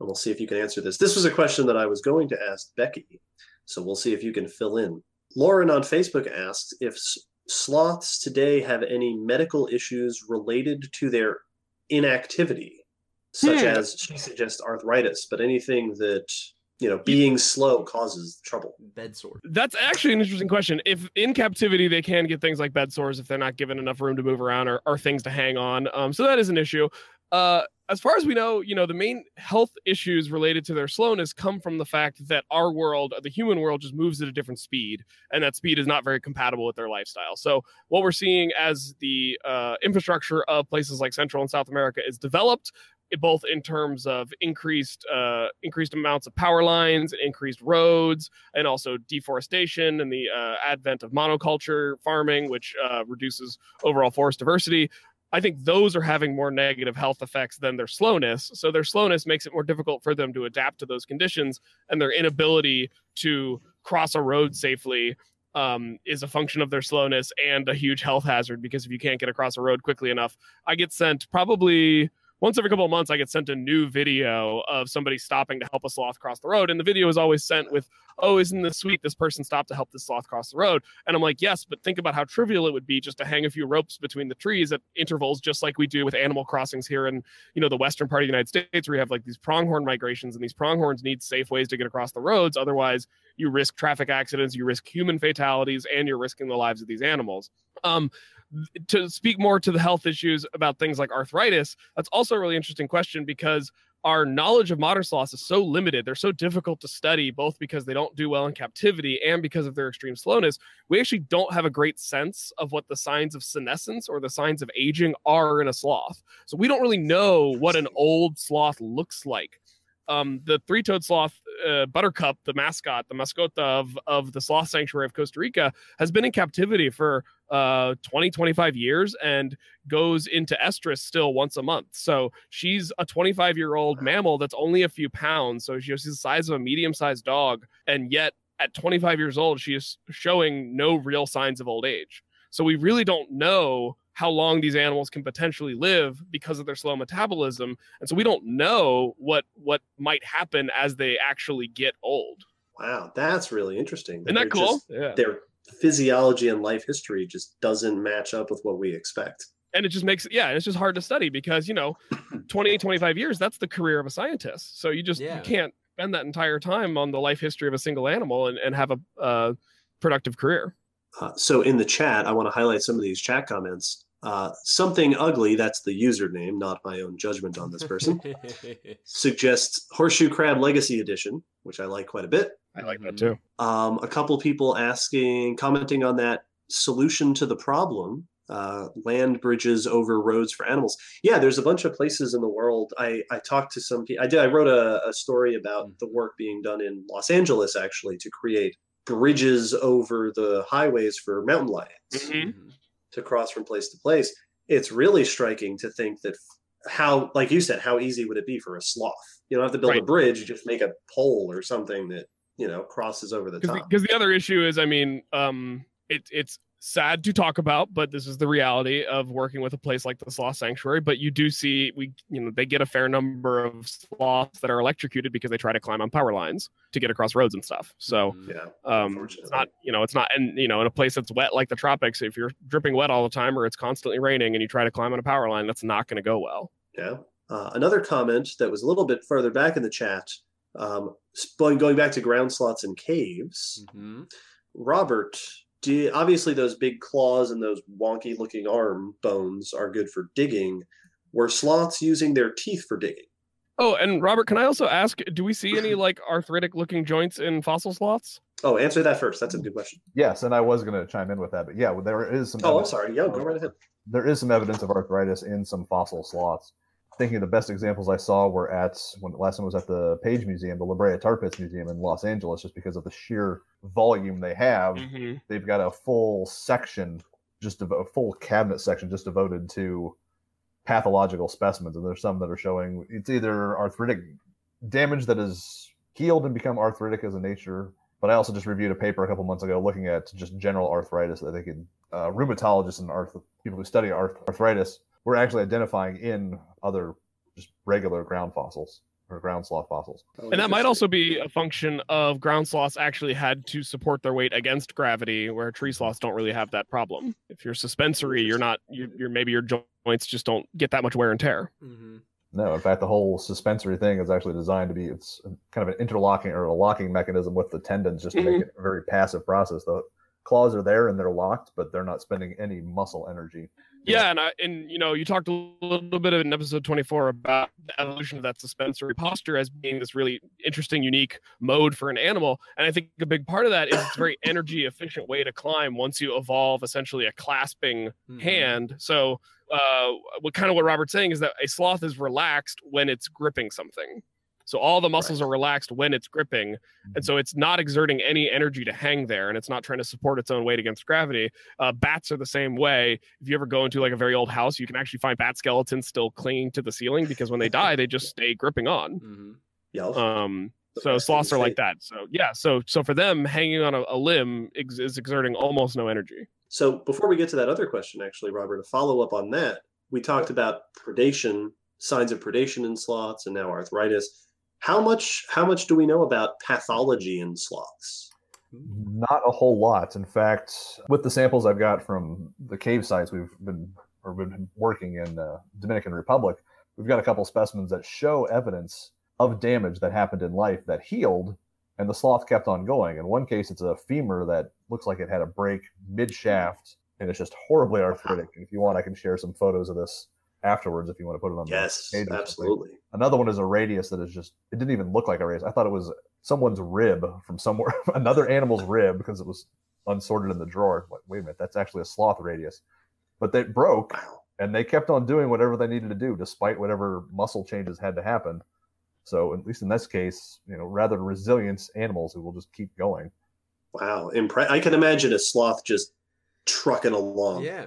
we'll see if you can answer this. This was a question that I was going to ask Becky, so we'll see if you can fill in. Lauren on Facebook asked if sloths today have any medical issues related to their inactivity, such hmm. as she suggests arthritis, but anything that you know being slow causes trouble. Bed sore. That's actually an interesting question. If in captivity they can get things like bed sores if they're not given enough room to move around or, or things to hang on um, so that is an issue. Uh, as far as we know, you know, the main health issues related to their slowness come from the fact that our world, the human world, just moves at a different speed, and that speed is not very compatible with their lifestyle. So, what we're seeing as the uh, infrastructure of places like Central and South America is developed, both in terms of increased uh, increased amounts of power lines, increased roads, and also deforestation and the uh, advent of monoculture farming, which uh, reduces overall forest diversity. I think those are having more negative health effects than their slowness. So their slowness makes it more difficult for them to adapt to those conditions, and their inability to cross a road safely um, is a function of their slowness and a huge health hazard. Because if you can't get across a road quickly enough, I get sent probably once every couple of months, I get sent a new video of somebody stopping to help a sloth cross the road. And the video is always sent with, oh, isn't this sweet? This person stopped to help this sloth cross the road. And I'm like, yes, but think about how trivial it would be just to hang a few ropes between the trees at intervals, just like we do with animal crossings here in, you know, the western part of the United States, where you have like these pronghorn migrations and these pronghorns need safe ways to get across the roads. Otherwise, you risk traffic accidents, you risk human fatalities, and you're risking the lives of these animals. Um, to speak more to the health issues about things like arthritis, that's also a really interesting question because our knowledge of modern sloths is so limited. They're so difficult to study, both because they don't do well in captivity and because of their extreme slowness. We actually don't have a great sense of what the signs of senescence or the signs of aging are in a sloth. So we don't really know what an old sloth looks like um, the three-toed sloth uh, Buttercup, the mascot, the mascota of of the sloth sanctuary of Costa Rica, has been in captivity for uh 20 25 years and goes into estrus still once a month. So she's a 25 year old mammal that's only a few pounds. So she's the size of a medium sized dog. And yet at 25 years old she is showing no real signs of old age. So we really don't know how long these animals can potentially live because of their slow metabolism and so we don't know what what might happen as they actually get old Wow, that's really interesting. isn't that cool just- yeah their physiology and life history just doesn't match up with what we expect. and it just makes yeah it's just hard to study because you know 20 25 years that's the career of a scientist so you just Yeah. you can't spend that entire time on the life history of a single animal and, and have a uh, productive career Uh, so in the chat, I want to highlight some of these chat comments. Uh, something ugly, that's the username, not my own judgment on this person, suggests Horseshoe Crab Legacy Edition, which I like quite a bit. i like that Mhm. too Um, a couple people asking, commenting on that solution to the problem uh, land bridges over roads for animals. Yeah, there's a bunch of places in the world. I, I talked to some people. I did. I wrote a, a story about the work being done in Los Angeles actually to create bridges over the highways for mountain lions Mhm. To cross from place to place. It's really striking to think that how, like you said, how easy would it be for a sloth? You don't have to build a bridge; you just make a pole or something that you know crosses over the top. because the, the other issue is i mean um it, it's sad to talk about but this is the reality of working with a place like the sloth sanctuary but you do see we you know they get a fair number of sloths that are electrocuted because they try to climb on power lines to get across roads and stuff so Mhm. yeah, um it's not you know it's not and you know in a place that's wet like the tropics if you're dripping wet all the time or it's constantly raining and you try to climb on a power line that's not going to go well yeah. Uh, another comment that was a little bit further back in the chat, um, going going back to ground sloths and caves. Mhm. Robert, do obviously those big claws and those wonky looking arm bones are good for digging. Were sloths using their teeth for digging? oh and robert can i also ask do we see any like arthritic looking joints in fossil sloths Oh, answer that first. That's a good question. Yes, and I was going to chime in with that, but yeah, there is some. Oh, I'm sorry. Yeah, go right ahead. There is some evidence of arthritis in some fossil sloths. Thinking the best examples I saw were at when last time was at the Page Museum, the La Brea Tar Pits Museum in Los Angeles, just because of the sheer volume they have. mm-hmm. They've got a full section, just a full cabinet section, just devoted to pathological specimens, and there's some that are showing it's either arthritic damage that is healed and become arthritic as a nature. But I also just reviewed a paper a couple months ago looking at just general arthritis that they could uh, rheumatologists and arth- people who study arth- arthritis were actually identifying in other just regular ground fossils or ground sloth fossils. Oh, And that might also be a function of ground sloths actually had to support their weight against gravity, where tree sloths don't really have that problem. If you're suspensory, you're not. You're, you're maybe your joints just don't get that much wear and tear. Mhm. No, in fact, the whole suspensory thing is actually designed to be it's kind of an interlocking or a locking mechanism with the tendons, just to make it a very passive process. The claws are there and they're locked, but they're not spending any muscle energy. Yeah, and I, and you know, you talked a little bit in episode 24 about the evolution of that suspensory posture as being this really interesting, unique mode for an animal. And I think a big part of that is it's a very energy efficient way to climb once you evolve essentially a clasping Mhm. hand. So, uh, what kind of what Robert's saying is that a sloth is relaxed when it's gripping something. So all the muscles Right. are relaxed when it's gripping, and so it's not exerting any energy to hang there, and it's not trying to support its own weight against gravity. Uh, bats are the same way. If you ever go into like a very old house, you can actually find bat skeletons still clinging to the ceiling because when they die, they just stay gripping on. Mhm. Yeah. Um, so sloths are like that. So yeah, so so for them, hanging on a, a limb ex- is exerting almost no energy. So before we get to that other question, actually, Robert, a follow up on that, we talked about predation, signs of predation in sloths, and now arthritis. How much? How much do we know about pathology in sloths? Not a whole lot. In fact, with the samples I've got from the cave sites we've been or been working in uh, Dominican Republic, we've got a couple specimens that show evidence of damage that happened in life that healed, and the sloth kept on going. In one case, it's a femur that looks like it had a break mid shaft, and it's just horribly arthritic. If you want, I can share some photos of this afterwards if you want to put it on. the Yes, page or absolutely. Another one is a radius that is just it didn't even look like a radius. I thought it was someone's rib from somewhere another animal's rib because it was unsorted in the drawer. Like, wait a minute, that's actually a sloth radius. But they broke Wow. and they kept on doing whatever they needed to do despite whatever muscle changes had to happen. So at least in this case, you know, rather resilient animals who will just keep going. Wow. Impre- I can imagine a sloth just trucking along. Yeah.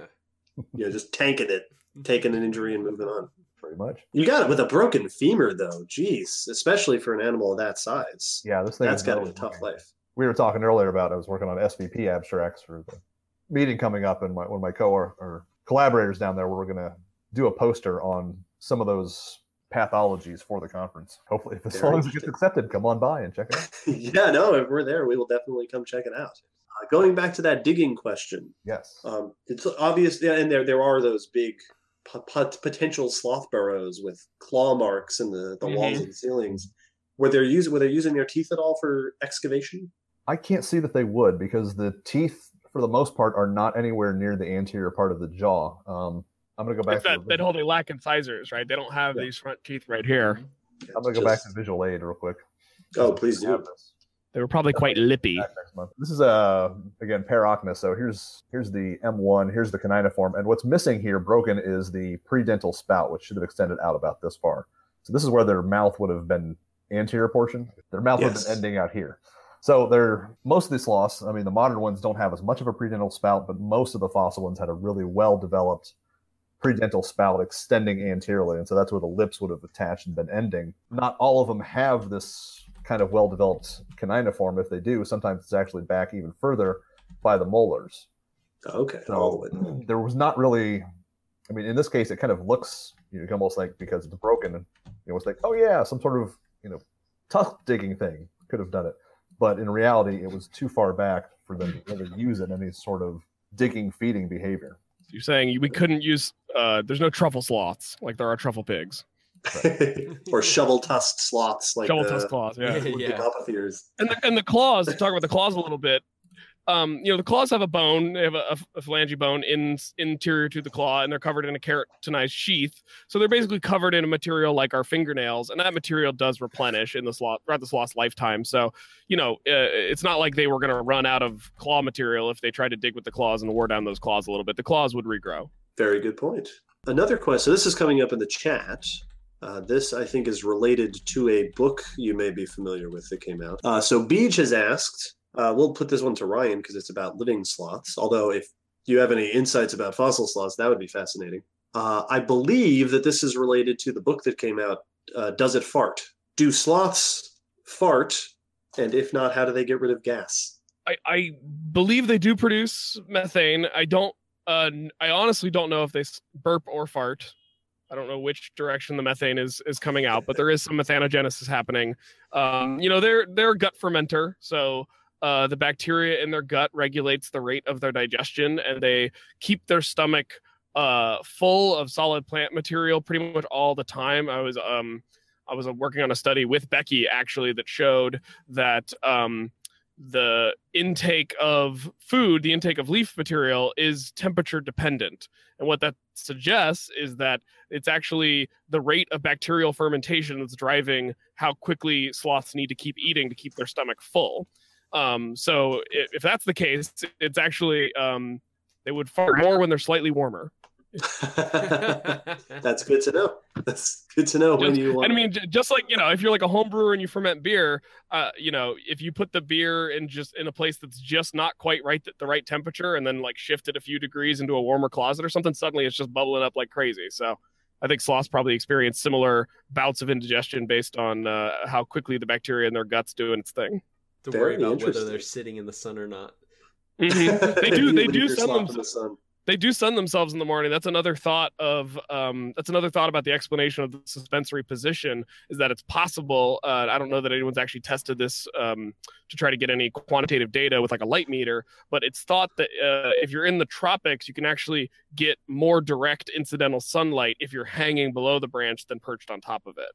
You know, just tanking it, taking an injury and moving on. Pretty much. You got it with a broken femur, though. Jeez, especially for an animal of that size. Yeah, this thing That's got to be a tough life. we were talking earlier about I was working on SVP abstracts for the meeting coming up, and my, one of my co or collaborators down there. We're gonna do a poster on some of those pathologies for the conference. Hopefully, if as Very long as it gets accepted, come on by and check it out. yeah, no, if we're there, we will definitely come check it out. Uh, going back to that digging question, Yes. um, it's obvious, yeah, and there there are those big pot, pot, potential sloth burrows with claw marks in the, the walls and ceilings. Were they using were they using their teeth at all for excavation? I can't see that they would because the teeth, for the most part, are not anywhere near the anterior part of the jaw. Um, I'm gonna go back. It's to that, the that visual- whole they lack incisors, right? They don't have Yeah. these front teeth right here. I'm gonna go back to visual aid real quick. Oh, please do. Have this. They were probably quite lippy. back next month. This is uh again Parocnus. So here's here's the M1, here's the caniniform, and what's missing here, broken, is the predental spout, which should have extended out about this far. So this is where their mouth would have been anterior portion. Their mouth would have been ending out here. So they're most of these sloths. I mean, the modern ones don't have as much of a predental spout, but most of the fossil ones had a really well developed predental spout extending anteriorly, and so that's where the lips would have attached and been ending. Not all of them have this kind of well developed caniniform. If they do, sometimes it's actually back even further by the molars. Okay, all the. So there was not really. I mean, in this case, it kind of looks you know almost like because it's broken, and you know it's like oh yeah, some sort of you know tusk digging thing could have done it, but in reality, it was too far back for them to really use it in any sort of digging feeding behavior. You're saying we couldn't use. Uh, there's no truffle sloths like there are truffle pigs. or shovel tusked sloths like Shovel the, tusk claws, yeah. Yeah. And the, and the claws to talk about the claws a little bit um you know the claws have a bone they have a, a phalange bone in interior to the claw and they're covered in a keratinized sheath so they're basically covered in a material like our fingernails and that material does replenish in the sloth throughout the sloth's lifetime so you know uh, it's not like they were going to run out of claw material if they tried to dig with the claws and wore down those claws a little bit the claws would regrow Very good point. Another question. So this is coming up in the chat. Uh, this, I think, is related to a book you may be familiar with that came out. Uh, so Beej has asked. Uh, we'll put this one to Ryan because it's about living sloths. Although, if you have any insights about fossil sloths, that would be fascinating. Uh, I believe that this is related to the book that came out. Uh, Does it fart? Do sloths fart? And if not, how do they get rid of gas? I, I believe they do produce methane. I don't. Uh, I honestly don't know if they burp or fart. I don't know which direction the methane is is coming out, but there is some methanogenesis happening. Um, you know, they're they're a gut fermenter, so uh, the bacteria in their gut regulates the rate of their digestion, and they keep their stomach uh, full of solid plant material pretty much all the time. I was um, I was uh, working on a study with Becky actually that showed that um, the intake of food, the intake of leaf material is temperature dependent. And what that suggests is that it's actually the rate of bacterial fermentation that's driving how quickly sloths need to keep eating to keep their stomach full. Um, so if, if that's the case, it's actually um, they would fart more when they're slightly warmer. That's good to know. That's good to know when you. And I mean, just like you know, if you're like a home brewer and you ferment beer, uh, you know, if you put the beer in just in a place that's just not quite right at the right temperature, and then like shift it a few degrees into a warmer closet or something, suddenly it's just bubbling up like crazy. So, I think sloths probably experience similar bouts of indigestion based on uh, how quickly the bacteria in their guts doing its thing. to Very worry about whether they're sitting in the sun or not. Mhm. They do. They do your send them. in the sun. They do sun themselves in the morning. That's another thought of um, that's another thought about the explanation of the suspensory position is that it's possible. Uh, I don't know that anyone's actually tested this um, to try to get any quantitative data with like a light meter, but it's thought that uh, if you're in the tropics, you can actually get more direct incidental sunlight if you're hanging below the branch than perched on top of it.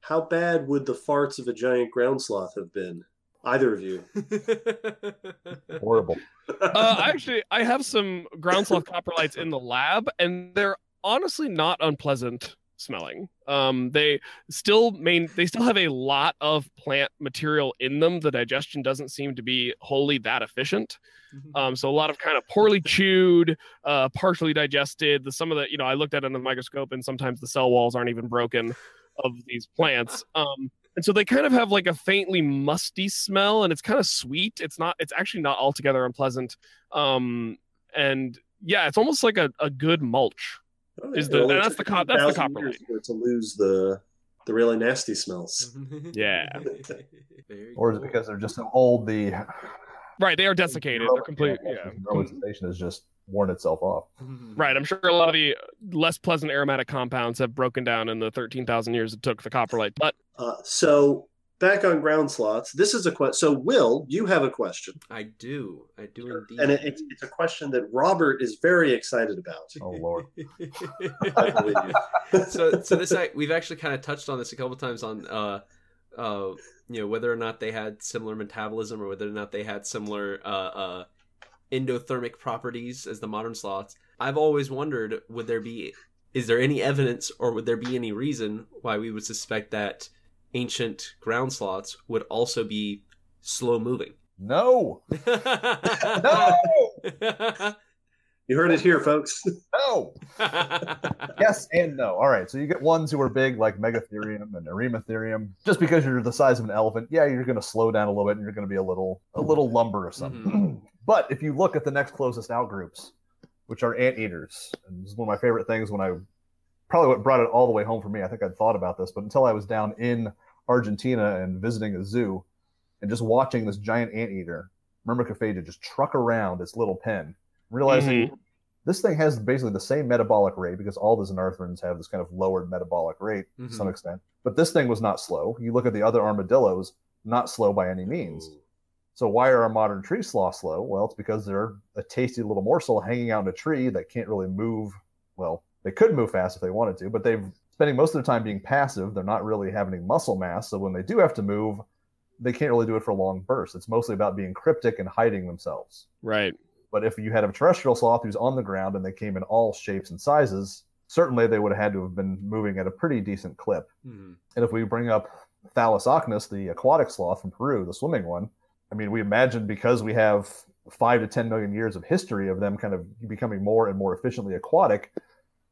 How bad would the farts of a giant ground sloth have been? Either of you. Horrible. uh, actually, I have some ground sloth coprolites in the lab, and they're honestly not unpleasant smelling. Um, they still main they still have a lot of plant material in them. The digestion doesn't seem to be wholly that efficient. Um, so a lot of kind of poorly chewed, uh, partially digested. The some of the you know I looked at it under the microscope, and sometimes the cell walls aren't even broken of these plants. Um, and so they kind of have like a faintly musty smell, and it's kind of sweet. It's not. It's actually not altogether unpleasant. Um, and yeah, it's almost like a, a good mulch. Is the- It that's the a co- that's the copper years light. for it to lose the the really nasty smells. Yeah. Or is it because they're just so old? The Right, they are desiccated. They're complete. Yeah. Normalization is just worn itself off. Right. I'm sure a lot of the less pleasant aromatic compounds have broken down in the 13,000 years it took the coprolite. But Uh, so back on ground sloths, this is a question. So Will, you have a question, I do. I do indeed. and it, it's, it's a question that Robert is very excited about. Oh lord. I believe. so so this I, we've actually kind of touched on this a couple times on uh uh you know whether or not they had similar metabolism or whether or not they had similar uh uh endothermic properties as the modern sloths. I've always wondered would there be is there any evidence or would there be any reason why we would suspect that ancient ground sloths would also be slow moving? No. no. You heard it here, folks. No. yes and no. All right. So you get ones who are big like Megatherium and Eremotherium. Just because you're the size of an elephant, yeah, you're going to slow down a little bit and you're going to be a little a little lumbersome. but if you look at the next closest out groups, which are anteaters, and this is one of my favorite things when I probably what brought it all the way home for me. I think I'd thought about this, but until I was down in Argentina and visiting a zoo and just watching this giant anteater, Myrmecophaga, just truck around its little pen, realizing this thing has basically the same metabolic rate because all the Xenarthrans have this kind of lowered metabolic rate Mhm. to some extent. But this thing was not slow. You look at the other armadillos, not slow by any means. So why are our modern tree sloths slow? Well, it's because they're a tasty little morsel hanging out in a tree that can't really move. Well, they could move fast if they wanted to, but they've spending most of their time being passive. They're not really having any muscle mass, so when they do have to move, they can't really do it for long bursts. It's mostly about being cryptic and hiding themselves. right. But if you had a terrestrial sloth who's on the ground and they came in all shapes and sizes, certainly they would have had to have been moving at a pretty decent clip. Mhm. And if we bring up Thalassocnus, the aquatic sloth from Peru, the swimming one, I mean, we imagine because we have five to 10 million years of history of them kind of becoming more and more efficiently aquatic,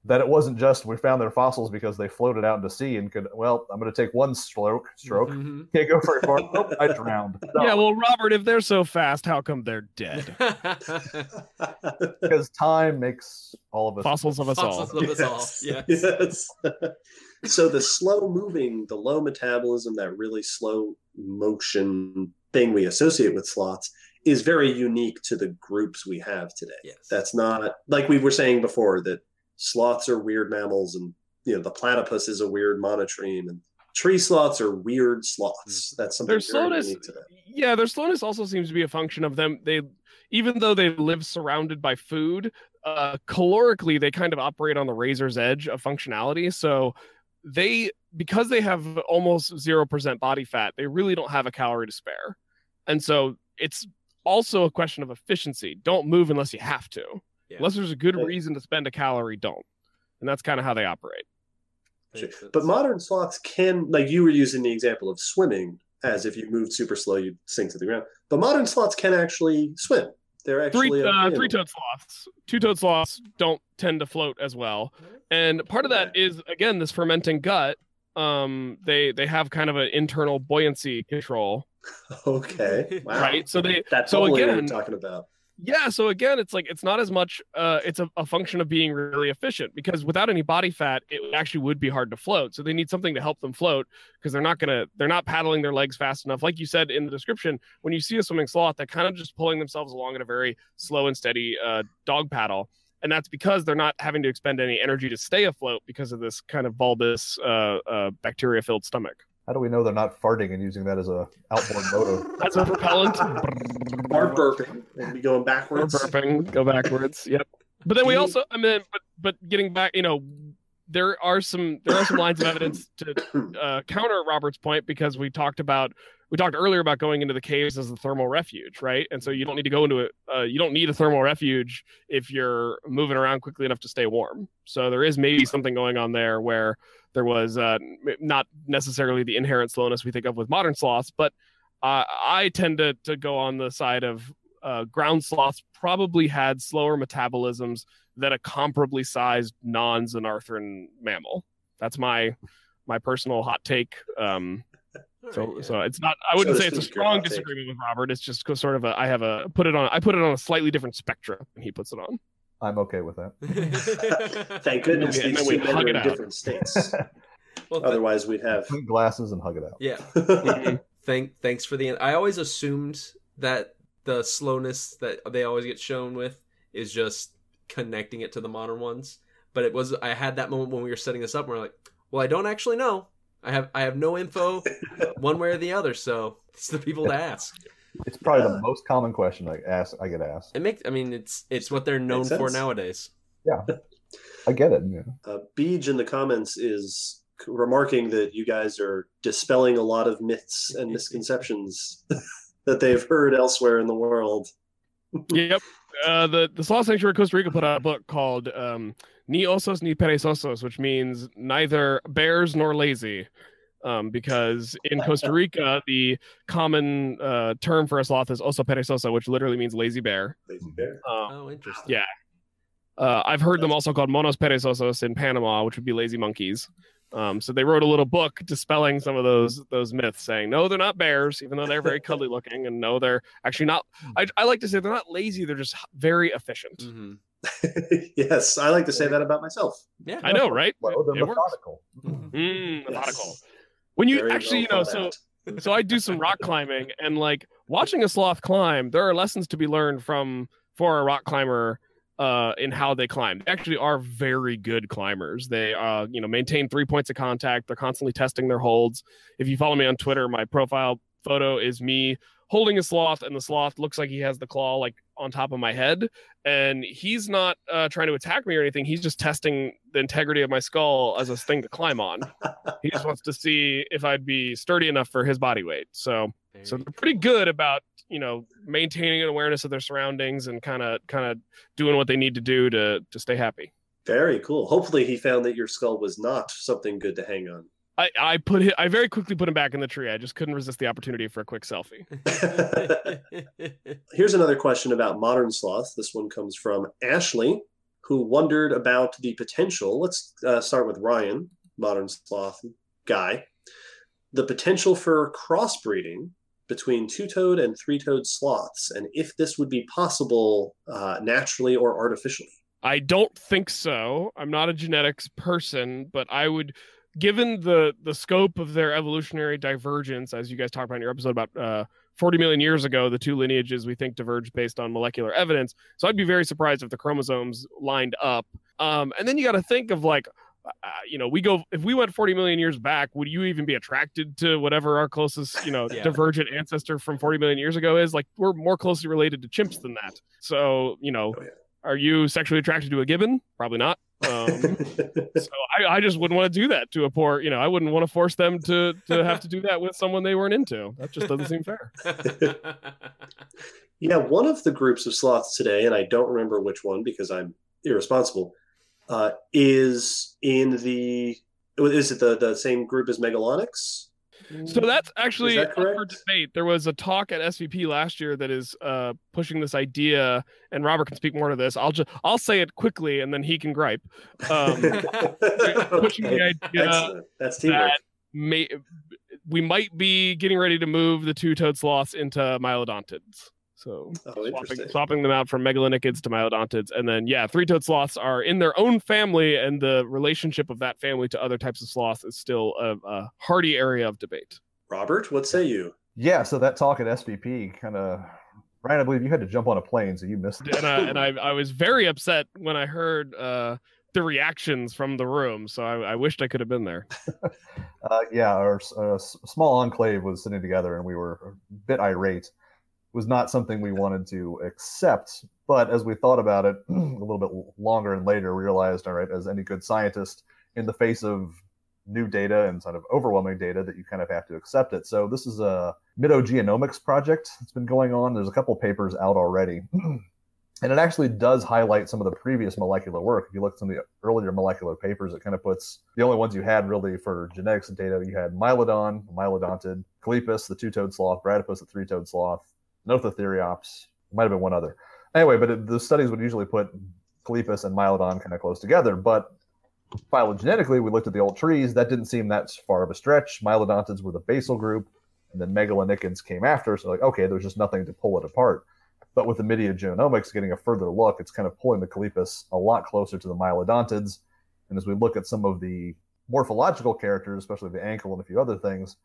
that it wasn't just we found their fossils because they floated out into sea and could, well, I'm going to take one stroke, stroke, Mhm. can't go very far. nope, I drowned. No, Yeah, well, Robert, if they're so fast, how come they're dead? because time makes all of us. Fossils of us all. Fossils of us all. Yes. yes. so the slow moving, the low metabolism, that really slow motion thing we associate with sloths is very unique to the groups we have today. Yes. That's not like we were saying before that sloths are weird mammals and you know the platypus is a weird monotreme and tree sloths are weird sloths. That's something Their very slowness, unique to them. yeah, their slowness also seems to be a function of them. They, even though they live surrounded by food, uh, calorically they kind of operate on the razor's edge of functionality. So they, because they have almost zero percent body fat, they really don't have a calorie to spare, and so it's also a question of efficiency. Don't move unless you have to. Yeah. Unless there's a good Right. reason to spend a calorie, don't. And that's kind of how they operate. Makes sense. But modern sloths can, like you were using the example of swimming, as if you moved super slow, you'd sink to the ground. But modern sloths can actually swim. They're actually three uh, three-toed sloths two-toed sloths don't tend to float as well and part of that is again this fermenting gut um they they have kind of an internal buoyancy control. Okay, wow. right? So they that's so totally what again- we're talking about. yeah so again it's like it's not as much uh it's a, a function of being really efficient because without any body fat it actually would be hard to float. So they need something to help them float because they're not gonna they're not paddling their legs fast enough. Like you said in the description when you see a swimming sloth they're kind of just pulling themselves along at a very slow and steady uh, dog paddle and that's because they're not having to expend any energy to stay afloat because of this kind of bulbous uh, uh, bacteria filled stomach How do we know they're not farting and using that as a outboard motor? that's a propellant Or burping and be going or backwards. burping, go backwards. Yep. But then we also, I mean, but but getting back, you know, there are some there are some lines of evidence to uh, counter Robert's point because we talked about we talked earlier about going into the caves as a thermal refuge, right? And so you don't need to go into it. Uh, you don't need a thermal refuge if you're moving around quickly enough to stay warm. So there is maybe something going on there where there was uh, not necessarily the inherent slowness we think of with modern sloths, but uh, I tend to to go on the side of uh, ground sloths probably had slower metabolisms than a comparably sized non-Xenarthran mammal. That's my my personal hot take. Um, All so right, yeah. so it's not. I wouldn't to say it's a strong disagreement with Robert. It's just sort of a. I have a put it on. I put it on a slightly different spectrum, and he puts it on. I'm okay with that. Thank goodness And these two men are in out. different states. well, th- Otherwise, we'd have. Clean glasses and hug it out. yeah. Thank thanks for the. I always assumed that the slowness that they always get shown with is just connecting it to the modern ones. But it was I had that moment when we were setting this up where we're like, well, I don't actually know. I have I have no info one way or the other, so it's the people to ask. It's probably Yeah. the most common question I ask. I get asked. It makes I mean it's it's what they're known for nowadays. Yeah. I get it. Yeah. Uh, Beej in the comments is remarking that you guys are dispelling a lot of myths and misconceptions that they've heard elsewhere in the world. yep. Uh, the the Sloth Sanctuary Costa Rica put out a book called um, "Ni osos ni perezosos," which means neither bears nor lazy. Um, because in Costa Rica, the common uh, term for a sloth is oso perezoso, which literally means lazy bear. Lazy bear. Um, Oh, interesting. Yeah. Uh, I've heard them also called monos perezosos in Panama, which would be lazy monkeys. Um, so they wrote a little book dispelling some of those those myths, saying no, they're not bears, even though they're very cuddly looking, and no, they're actually not. I, I like to say they're not lazy; they're just very efficient. hmm yes, I like to say that about myself. Yeah. I know, right? Well, they're It methodical. Mhm. Mm, Yes. methodical. When you Very actually, you know, so out. so I do some rock climbing and like watching a sloth climb there are lessons to be learned from for a rock climber uh in how they climb they actually are very good climbers they uh you know maintain three points of contact they're constantly testing their holds if you follow me on twitter my profile photo is me holding a sloth and the sloth looks like he has the claw like on top of my head and he's not uh, trying to attack me or anything he's just testing the integrity of my skull as a thing to climb on he just wants to see if I'd be sturdy enough for his body weight. So so they're pretty good about you know maintaining an awareness of their surroundings and kind of kind of doing what they need to do to to stay happy. Very cool. Hopefully, he found that your skull was not something good to hang on. I, I put it, I very quickly put him back in the tree. I just couldn't resist the opportunity for a quick selfie. Here's another question about modern sloth. This one comes from Ashley, who wondered about the potential. Let's uh, start with Ryan, modern sloth guy. The potential for crossbreeding between two-toed and three-toed sloths, and if this would be possible uh, naturally or artificially. I don't think so. I'm not a genetics person, but I would, given the the scope of their evolutionary divergence, as you guys talked about in your episode about uh, 40 million years ago, the two lineages we think diverged based on molecular evidence. So I'd be very surprised if the chromosomes lined up. Um, and then you got to think of like, uh, you know, we go if we went 40 million years back, would you even be attracted to whatever our closest, you know, Yeah. divergent ancestor from 40 million years ago is? Like, we're more closely related to chimps than that. So, you know, Oh, yeah. are you sexually attracted to a gibbon? Probably not. Um, so I, I just wouldn't want to do that to a poor, you know, I wouldn't want to force them to to have to do that with someone they weren't into. That just doesn't seem fair. Yeah, one of the groups of sloths today, and I don't remember which one because I'm irresponsible, uh, is in the. Is it the, the same group as Megalonyx? So that's actually that for debate. There was a talk at SVP last year that is uh, pushing this idea, and Robert can speak more to this. I'll just I'll say it quickly, and then he can gripe. Um, pushing the idea. That's teamwork. that may we might be getting ready to move the two-toed sloths into mylodontids. So Oh, swapping, swapping them out from megalonychids to mylodontids. And then, yeah, three toed sloths are in their own family, and the relationship of that family to other types of sloths is still a, a hardy area of debate. Robert, what say you? Yeah, so that talk at SVP kind of. Ryan, I believe you had to jump on a plane, so you missed it. And, I, and I, I was very upset when I heard uh, the reactions from the room. So I, I wished I could have been there. Uh, yeah, our uh, small enclave was sitting together, and we were a bit irate. Was not something we wanted to accept, but as we thought about it a little bit longer and later, we realized, all right, as any good scientist, in the face of new data and sort of overwhelming data, that you kind of have to accept it. So this is a mitogenomics project that's been going on. There's a couple papers out already. And it actually does highlight some of the previous molecular work. If you look at some of the earlier molecular papers, it kind of puts the only ones you had really for genetics and data. You had Mylodon, Mylodontid, Choloepus, the two-toed sloth, Bradypus, the three-toed sloth, Nothotheriopsis. Might have been one other. Anyway, but it, the studies would usually put Choloepus and Mylodon kind of close together. But phylogenetically, we looked at the old trees. That didn't seem that far of a stretch. Mylodontids were the basal group, and then Megalonychids came after. So like, okay, there's just nothing to pull it apart. But with the Mitogenomics getting a further look, it's kind of pulling the Choloepus a lot closer to the Mylodontids. And as we look at some of the morphological characters, especially the ankle and a few other things,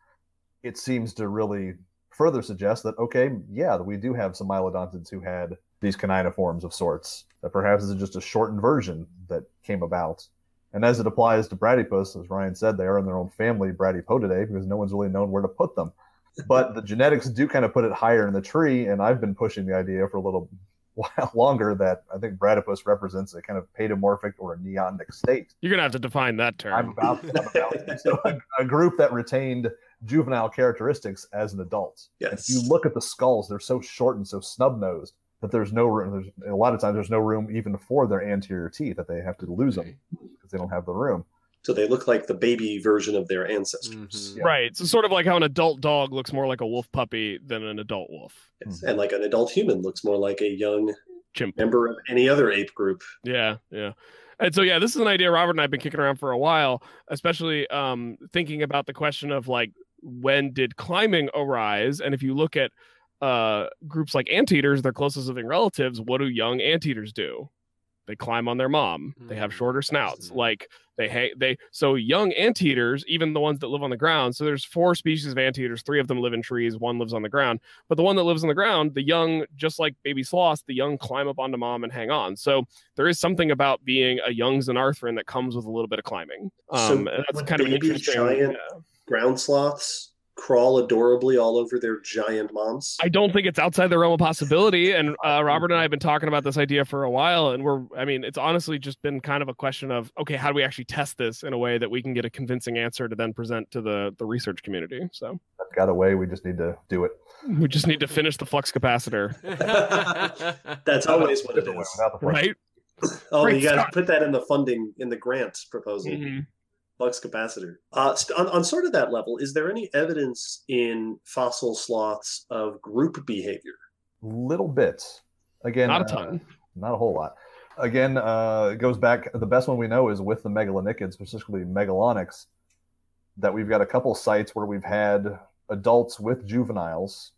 it seems to really further suggests that, okay, yeah, we do have some Mylodontids who had these caniniforms of sorts. That perhaps is just a shortened version that came about. And as it applies to Bradypus, as Ryan said, they are in their own family, Bradypodidae, because no one's really known where to put them. But the genetics do kind of put it higher in the tree, and I've been pushing the idea for a little while longer that I think Bradypus represents a kind of paedomorphic or a neotenic state. You're gonna have to define that term. I'm about, I'm about so a, a, group that retained juvenile characteristics as an adult. Yes. If you look at the skulls, they're so short and so snub nosed that there's no room. There's a lot of times there's no room even for their anterior teeth that they have to lose them because they don't have the room. So they look like the baby version of their ancestors. Mm-hmm. Yeah. Right. So sort of like how an adult dog looks more like a wolf puppy than an adult wolf. Yes. Mm-hmm. And like an adult human looks more like a young chimp member of any other ape group. Yeah, yeah. And so yeah, this is an idea Robert and I've been kicking around for a while, especially um, thinking about the question of like when did climbing arise? And if you look at uh, groups like anteaters, their closest living relatives, what do young anteaters do? They climb on their mom. They have shorter snouts. Like they hang they so young anteaters, even the ones that live on the ground. So there's four species of anteaters. Three of them live in trees. One lives on the ground. But the one that lives on the ground, the young, just like baby sloths, the young climb up onto mom and hang on. So there is something about being a young Xenarthran that comes with a little bit of climbing. Um, so that's kind of an interesting. Giant yeah. Ground sloths crawl adorably all over their giant moms? I don't think it's outside the realm of possibility. And uh, Robert and I have been talking about this idea for a while, and we're, I mean, it's honestly just been kind of a question of, okay, how do we actually test this in a way that we can get a convincing answer to then present to the the research community? So I've got a way. We just need to do it. We just need to finish the flux capacitor. That's always what it is, right? Oh, Great you got to put that in the funding in the grant proposal. Mm-hmm flux capacitor. Uh, on, on sort of that level, is there any evidence in fossil sloths of group behavior? Little bits. Again, not a ton. Uh, not a whole lot. Again, uh, it goes back. The best one we know is with the megalonychids, specifically Megalonyx. That we've got a couple sites where we've had adults with juveniles.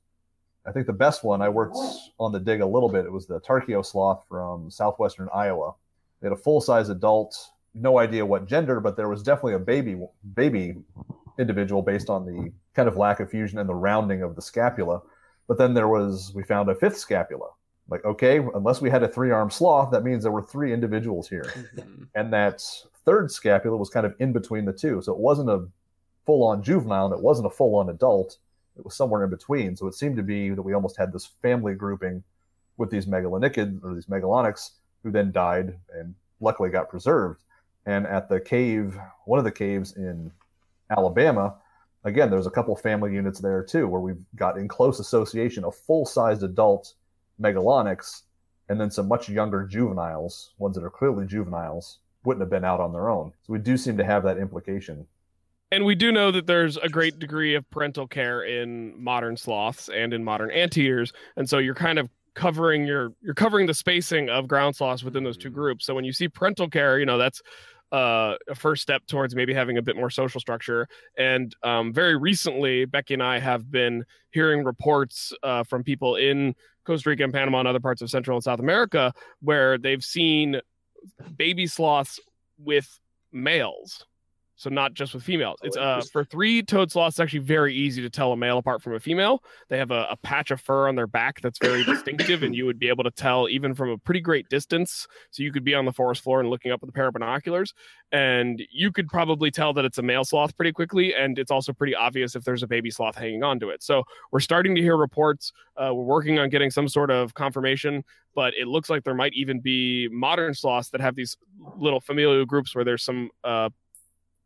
I think the best one I worked on the dig a little bit. It was the Tarkio sloth from southwestern Iowa. They had a full size adult no idea what gender, but there was definitely a baby baby individual based on the kind of lack of fusion and the rounding of the scapula. But then there was we found a fifth scapula. Like okay, unless we had a three arm sloth, that means there were three individuals here, mm-hmm. and that third scapula was kind of in between the two. So it wasn't a full on juvenile, and it wasn't a full on adult. It was somewhere in between. So it seemed to be that we almost had this family grouping with these megalonychids or these megalonyx who then died and luckily got preserved. And at the cave, one of the caves in Alabama, again, there's a couple family units there too, where we've got in close association a full sized adult megalonyx and then some much younger juveniles, ones that are clearly juveniles, wouldn't have been out on their own. So we do seem to have that implication. And we do know that there's a great degree of parental care in modern sloths and in modern anteaters. And so you're kind of covering your you're covering the spacing of ground sloths within those two mm-hmm. groups. So when you see parental care, you know, that's uh, a first step towards maybe having a bit more social structure. And um, very recently, Becky and I have been hearing reports uh, from people in Costa Rica and Panama and other parts of Central and South America where they've seen baby sloths with males so not just with females. It's uh for three toed sloths. It's actually very easy to tell a male apart from a female. They have a, a patch of fur on their back that's very distinctive, and you would be able to tell even from a pretty great distance. So you could be on the forest floor and looking up with a pair of binoculars, and you could probably tell that it's a male sloth pretty quickly. And it's also pretty obvious if there's a baby sloth hanging on to it. So we're starting to hear reports. Uh, we're working on getting some sort of confirmation but it looks like there might even be modern sloths that have these little familial groups where there's some uh,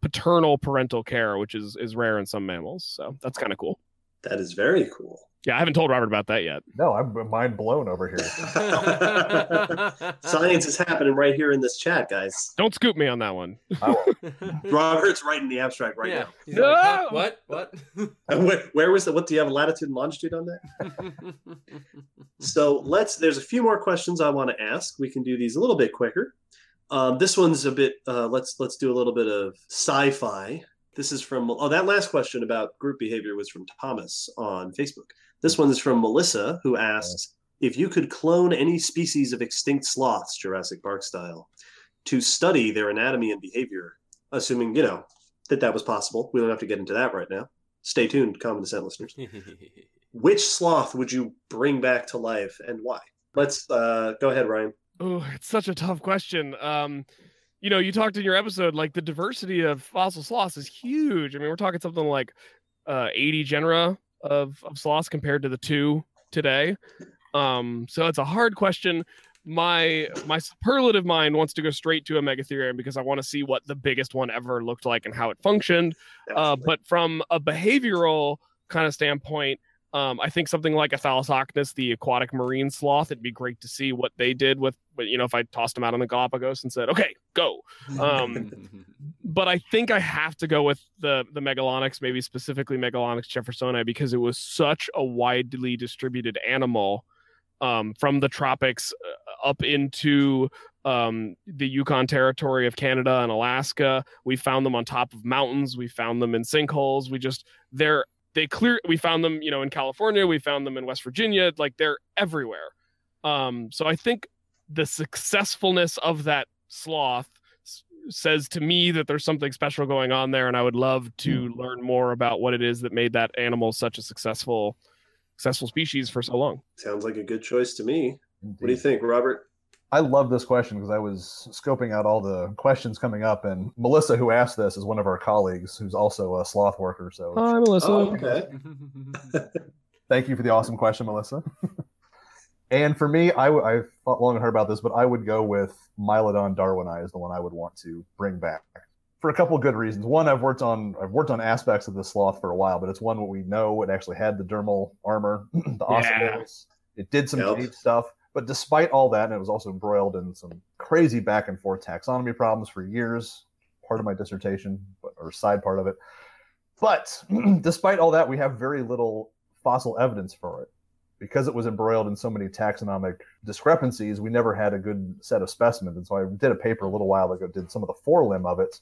paternal parental care, which is is rare in some mammals. So that's kind of cool. That is very cool. Yeah, I haven't told Robert about that yet. No, I'm mind blown over here. Science is happening right here in this chat, guys. Don't scoop me on that one. Robert's writing the abstract right yeah. now. No! Like, what? What? where, where, was the? What do you have latitude and longitude on that? so let's. There's a few more questions I want to ask. We can do these a little bit quicker. Um, this one's a bit. Uh, let's let's do a little bit of sci-fi. This is from. Oh, that last question about group behavior was from Thomas on Facebook. This one is from Melissa, who asks if you could clone any species of extinct sloths, Jurassic Park style, to study their anatomy and behavior, assuming you know that that was possible. We don't have to get into that right now. Stay tuned, common descent listeners. Which sloth would you bring back to life and why? Let's uh, go ahead, Ryan. Oh, it's such a tough question. Um, you know, you talked in your episode like the diversity of fossil sloths is huge. I mean, we're talking something like uh, 80 genera of of sloths compared to the two today. Um, so it's a hard question. My my superlative mind wants to go straight to a megatherium because I want to see what the biggest one ever looked like and how it functioned. Uh, but from a behavioral kind of standpoint, um, I think something like a Thalassocnus, the aquatic marine sloth, it'd be great to see what they did with, you know, if I tossed them out on the Galapagos and said, okay, go. Um, but I think I have to go with the the Megalonyx, maybe specifically Megalonyx jeffersonii, because it was such a widely distributed animal um, from the tropics uh, up into um, the Yukon territory of Canada and Alaska. We found them on top of mountains. We found them in sinkholes. We just they're they clear we found them you know in california we found them in west virginia like they're everywhere um so i think the successfulness of that sloth s- says to me that there's something special going on there and i would love to Hmm. learn more about what it is that made that animal such a successful successful species for so long Sounds like a good choice to me. What do you think, Robert? I love this question because I was scoping out all the questions coming up, and Melissa, who asked this, is one of our colleagues who's also a sloth worker. So hi melissa Oh, okay. thank you for the awesome question, Melissa. and for me, I, w- I thought long and hard about this, but I would go with Mylodon darwinii is the one I would want to bring back for a couple of good reasons. One, I've worked on I've worked on aspects of the sloth for a while, but it's one what we know it actually had the dermal armor, the Yeah. ossicles. It did some Yep. cave stuff, but despite all that, and it was also embroiled in some crazy back and forth taxonomy problems for years. Part of my dissertation, or side part of it. But despite all that, we have very little fossil evidence for it. Because it was embroiled in so many taxonomic discrepancies, we never had a good set of specimens. And so I did a paper a little while ago, did some of the forelimb of it.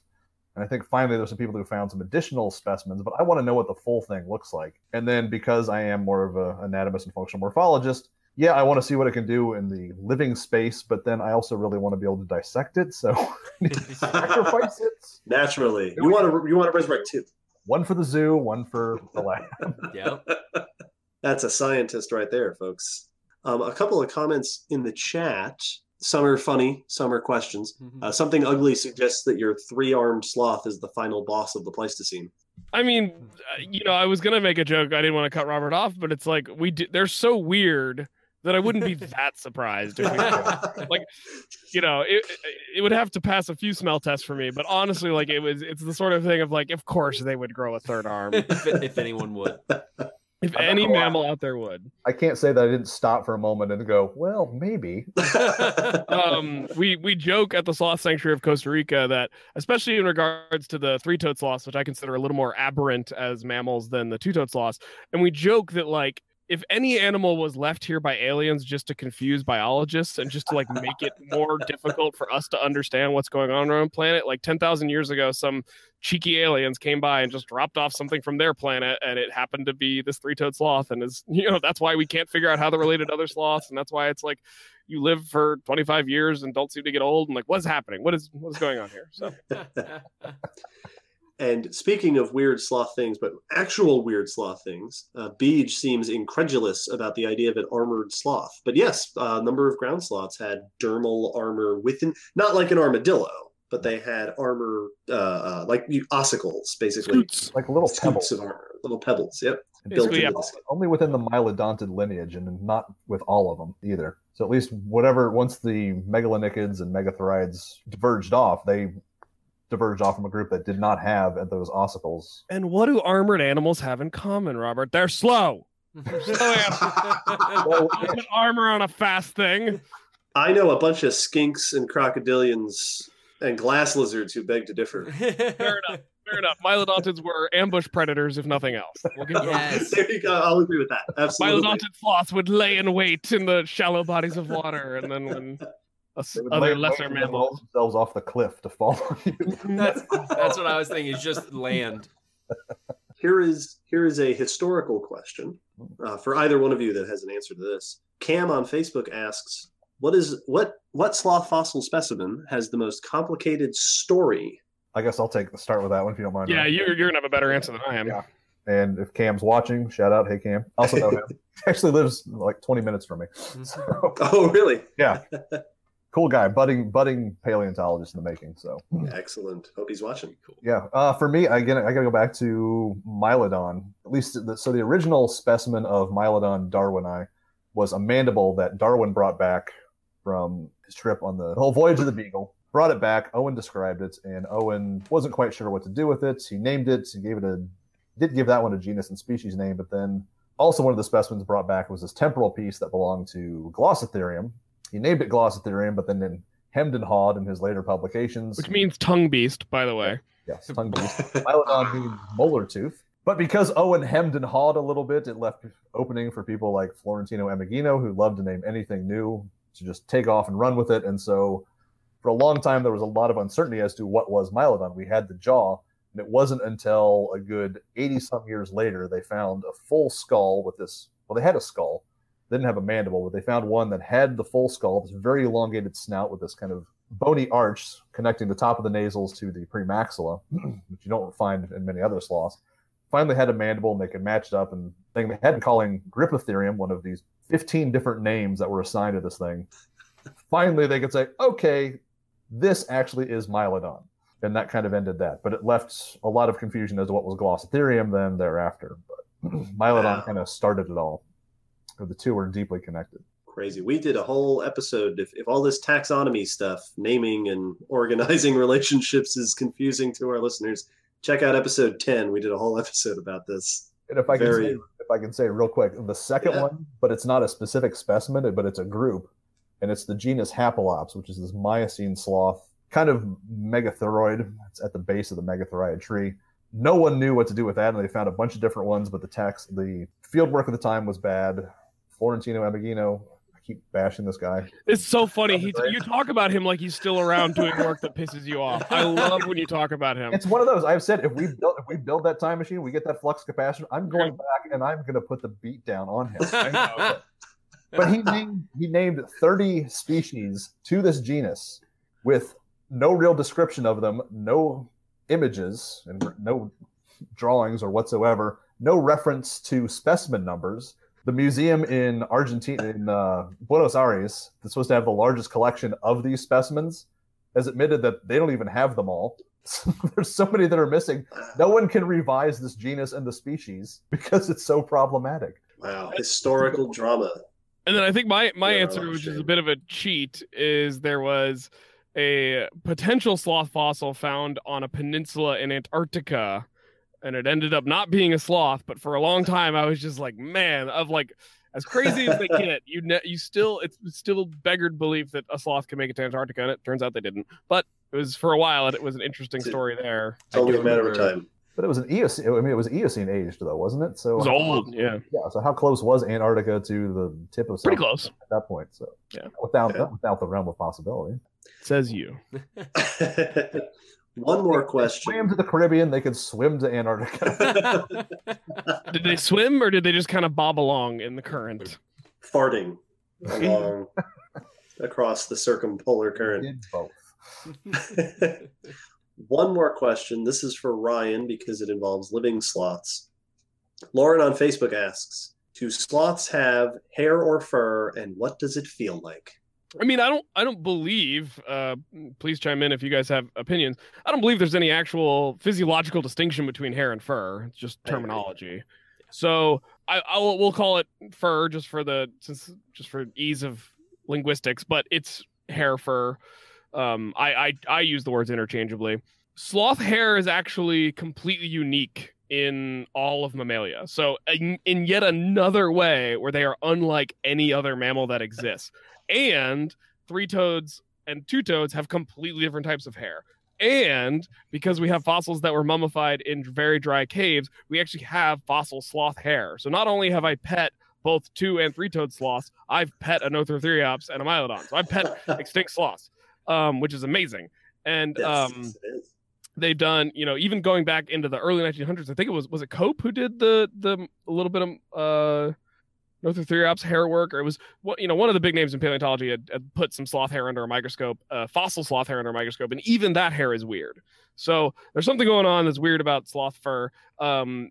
And I think finally there's some people who found some additional specimens, but I want to know what the full thing looks like. And then because I am more of an anatomist and functional morphologist, yeah, I want to see what it can do in the living space, but then I also really want to be able to dissect it. So I need to sacrifice it. Naturally, you want to you want to resurrect two. One for the zoo, one for the lab. yep. That's a scientist right there, folks. Um, a couple of comments in the chat. Some are funny, some are questions. Uh, something ugly suggests that your three-armed sloth is the final boss of the Pleistocene. I mean, uh, you know, I was gonna make a joke. I didn't want to cut Robert off, but it's like we d- they're so weird that I wouldn't be that surprised. If we, like, you know, it it would have to pass a few smell tests for me. But honestly, like it was, it's the sort of thing of like, of course they would grow a third arm if, if anyone would. if I'm any mammal out there would. I can't say that I didn't stop for a moment and go, well, maybe. um, we we joke at the sloth sanctuary of Costa Rica that, especially in regards to the three-toed sloths, which I consider a little more aberrant as mammals than the two-toed sloths, and we joke that like if any animal was left here by aliens just to confuse biologists and just to like make it more difficult for us to understand what's going on around the planet, like ten thousand years ago, some cheeky aliens came by and just dropped off something from their planet, and it happened to be this three-toed sloth, and is you know that's why we can't figure out how they're related to other sloths, and that's why it's like you live for 25 years and don't seem to get old and like what's happening? What is what's going on here? So And speaking of weird sloth things, but actual weird sloth things, uh, Beej seems incredulous about the idea of an armored sloth. But yes, a number of ground sloths had dermal armor within, not like an armadillo, but they had armor uh, uh, like ossicles, basically. scutes. Like little scutes pebbles. of armor, little pebbles. Yep, built yeah. the. Only within the mylodontid lineage and not with all of them either. So at least whatever, once the megalonychids and megatheriids diverged off, they diverged off from a group that did not have those ossicles. and what do armored animals have in common robert they're slow oh, Well, Put armor on a fast thing I know a bunch of skinks and crocodilians and glass lizards who beg to differ. fair enough fair enough mylodontids were ambush predators if nothing else we'll Yes. there you go. I'll agree with that. Absolutely. mylodontid sloths would lay in wait in the shallow bodies of water and then when us They would other lay- lesser mammals themselves off the cliff to fall on you. That's that's what I was thinking. Is just land. here is here is a historical question uh, for either one of you that has an answer to this. Cam on Facebook asks, "What is what what sloth fossil specimen has the most complicated story?" I guess I'll take the start with that one if you don't mind. yeah Ryan. you're, you're gonna have a better answer than i am Yeah. And if Cam's watching, shout out, hey Cam. I also know him. He actually lives like 20 minutes from me. So, Oh, really? yeah, cool guy, budding budding paleontologist in the making. So Excellent. Hope he's watching. Cool. yeah, uh, for me, again, I got to go back to Mylodon. At least, the, so the original specimen of Mylodon darwinii was a mandible that Darwin brought back from his trip on the whole voyage of the Beagle. Brought it back. Owen described it, and Owen wasn't quite sure what to do with it. He named it. He gave it a did give that one a genus and species name, but then also one of the specimens brought back was this temporal piece that belonged to Glossotherium. He named it Glossotherium, but then in hemmed and hawed in his later publications. Which means tongue beast, by the way. Yes, tongue beast. Mylodon means molar tooth. But because Owen hemmed and hawed a little bit, it left opening for people like Florentino Ameghino, who loved to name anything new, to just take off and run with it. And so for a long time, there was a lot of uncertainty as to what was Mylodon. We had the jaw, and it wasn't until a good 80 some years later they found a full skull with this. Well, they had a skull, they didn't have a mandible, but they found one that had the full skull, this very elongated snout with this kind of bony arch connecting the top of the nasals to the premaxilla, which you don't find in many other sloths. Finally, had a mandible, and they could match it up. And they had been calling Grypotherium, one of these 15 different names that were assigned to this thing. Finally, they could say, okay, this actually is Mylodon. And that kind of ended that. But it left a lot of confusion as to what was Glossotherium then thereafter. But Mylodon Wow. kind of started it all. The two were deeply connected. Crazy. We did a whole episode. If, if all this taxonomy stuff, naming and organizing relationships is confusing to our listeners, check out episode 10. We did a whole episode about this. And if I can Very- say, if I can say real quick, the second Yeah. one, but it's not a specific specimen, but it's a group, and it's the genus Hapalops, which is this Miocene sloth, kind of megatherioid. It's at the base of the megatheriid tree. No one knew what to do with that, and they found a bunch of different ones, but the text, the field work at the time was bad. Florentino Ameghino, I keep bashing this guy. It's so funny. He, you talk about him like he's still around doing work that pisses you off. I love when you talk about him. It's one of those. I've said if we build if we build that time machine, we get that flux capacitor. I'm going back and I'm going to put the beat down on him. I but he named he named 30 species to this genus with no real description of them no images and no drawings or whatsoever no reference to specimen numbers the museum in argentina in uh, buenos aires that's supposed to have the largest collection of these specimens has admitted that they don't even have them all there's so many that are missing no one can revise this genus and the species because it's so problematic Wow. Historical drama. And then I think my my Yeah, answer, which is a bit of a cheat, is there was a potential sloth fossil found on a peninsula in Antarctica, and it ended up not being a sloth. But for a long time, I was just like, man, of like as crazy as they get, you ne- you still it's still beggared belief that a sloth can make it to Antarctica, and it turns out they didn't. But it was for a while, and it was an interesting story there. It's only a matter of time. But it was an Eocene. I mean, it was Eocene aged though, wasn't it? So It was old, yeah, Yeah. So how close was Antarctica to the tip of pretty South close. at that point? So Yeah. without Yeah. without the realm of possibility. Says you. One more question. Swim to the Caribbean, they could swim to Antarctica. Did they swim or did they just kind of bob along in the current? Farting along across the circumpolar current. Did both. One more question. This is for Ryan because it involves living sloths. Lauren on Facebook asks Do sloths have hair or fur, and what does it feel like? I mean, I don't, I don't believe. Uh, please chime in if you guys have opinions. I don't believe there's any actual physiological distinction between hair and fur. It's just terminology. So I, I will, we'll call it fur just for the since just for ease of linguistics, but it's hair fur. Um, I, I I use the words interchangeably. Sloth hair is actually completely unique in all of mammalia. So in, in yet another way where they are unlike any other mammal that exists and three toads and two toads have completely different types of hair. And because we have fossils that were mummified in very dry caves, we actually have fossil sloth hair. So not only have I pet both two and three toed sloths, I've pet a Nothrotheriops and a Mylodon. So I've pet extinct sloths, um, which is amazing. And Yes, um, yes, they've done, you know, even going back into the early 1900s. I think it was was it Cope who did the the little bit of uh Nothrotheriops hair work, or it was you know one of the big names in paleontology had, had put some sloth hair under a microscope, uh, fossil sloth hair under a microscope, and even that hair is weird. So there's something going on that's weird about sloth fur. Um,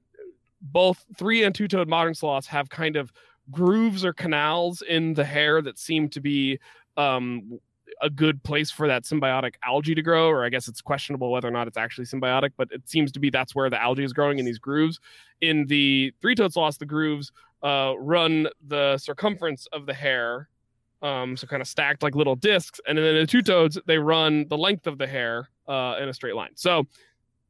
both three and two toed modern sloths have kind of grooves or canals in the hair that seem to be um, a good place for that symbiotic algae to grow, or I guess it's questionable whether or not it's actually symbiotic, but it seems to be that's where the algae is growing in these grooves. In the three toed sloths, the grooves uh, run the circumference of the hair, um, so kind of stacked like little discs, and then in the two toads, they run the length of the hair uh, in a straight line. So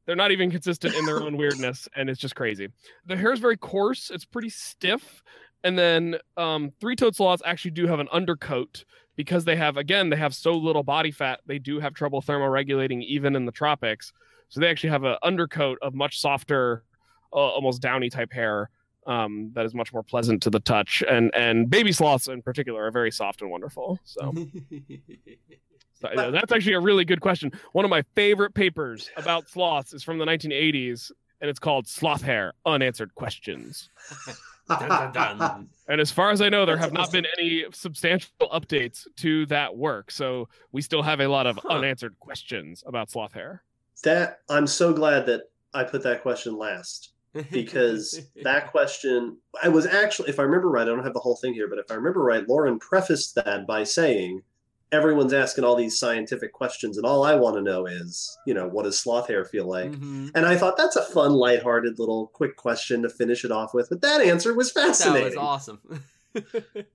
they're not even consistent in their own weirdness, and it's just crazy. The hair is very coarse, it's pretty stiff. And then um, three toed sloths actually do have an undercoat because they have again they have so little body fat they do have trouble thermoregulating even in the tropics. So they actually have an undercoat of much softer uh, almost downy type hair um, that is much more pleasant to the touch. And and baby sloths in particular are very soft and wonderful. So, so yeah, that's actually a really good question. One of my favorite papers about sloths is from the 1980s and it's called sloth hair unanswered questions Dun, dun, dun. and as far as I know, there That's have not been any substantial updates to that work. So we still have a lot of Huh. unanswered questions about sloth hair. That I'm so glad that I put that question last because that question I was actually, if I remember right, I don't have the whole thing here, but if I remember right, Lauren prefaced that by saying, "Everyone's asking all these scientific questions, and all I want to know is, you know, what does sloth hair feel like?" Mhm. And I thought that's a fun, lighthearted little quick question to finish it off with. But that answer was fascinating. that was awesome.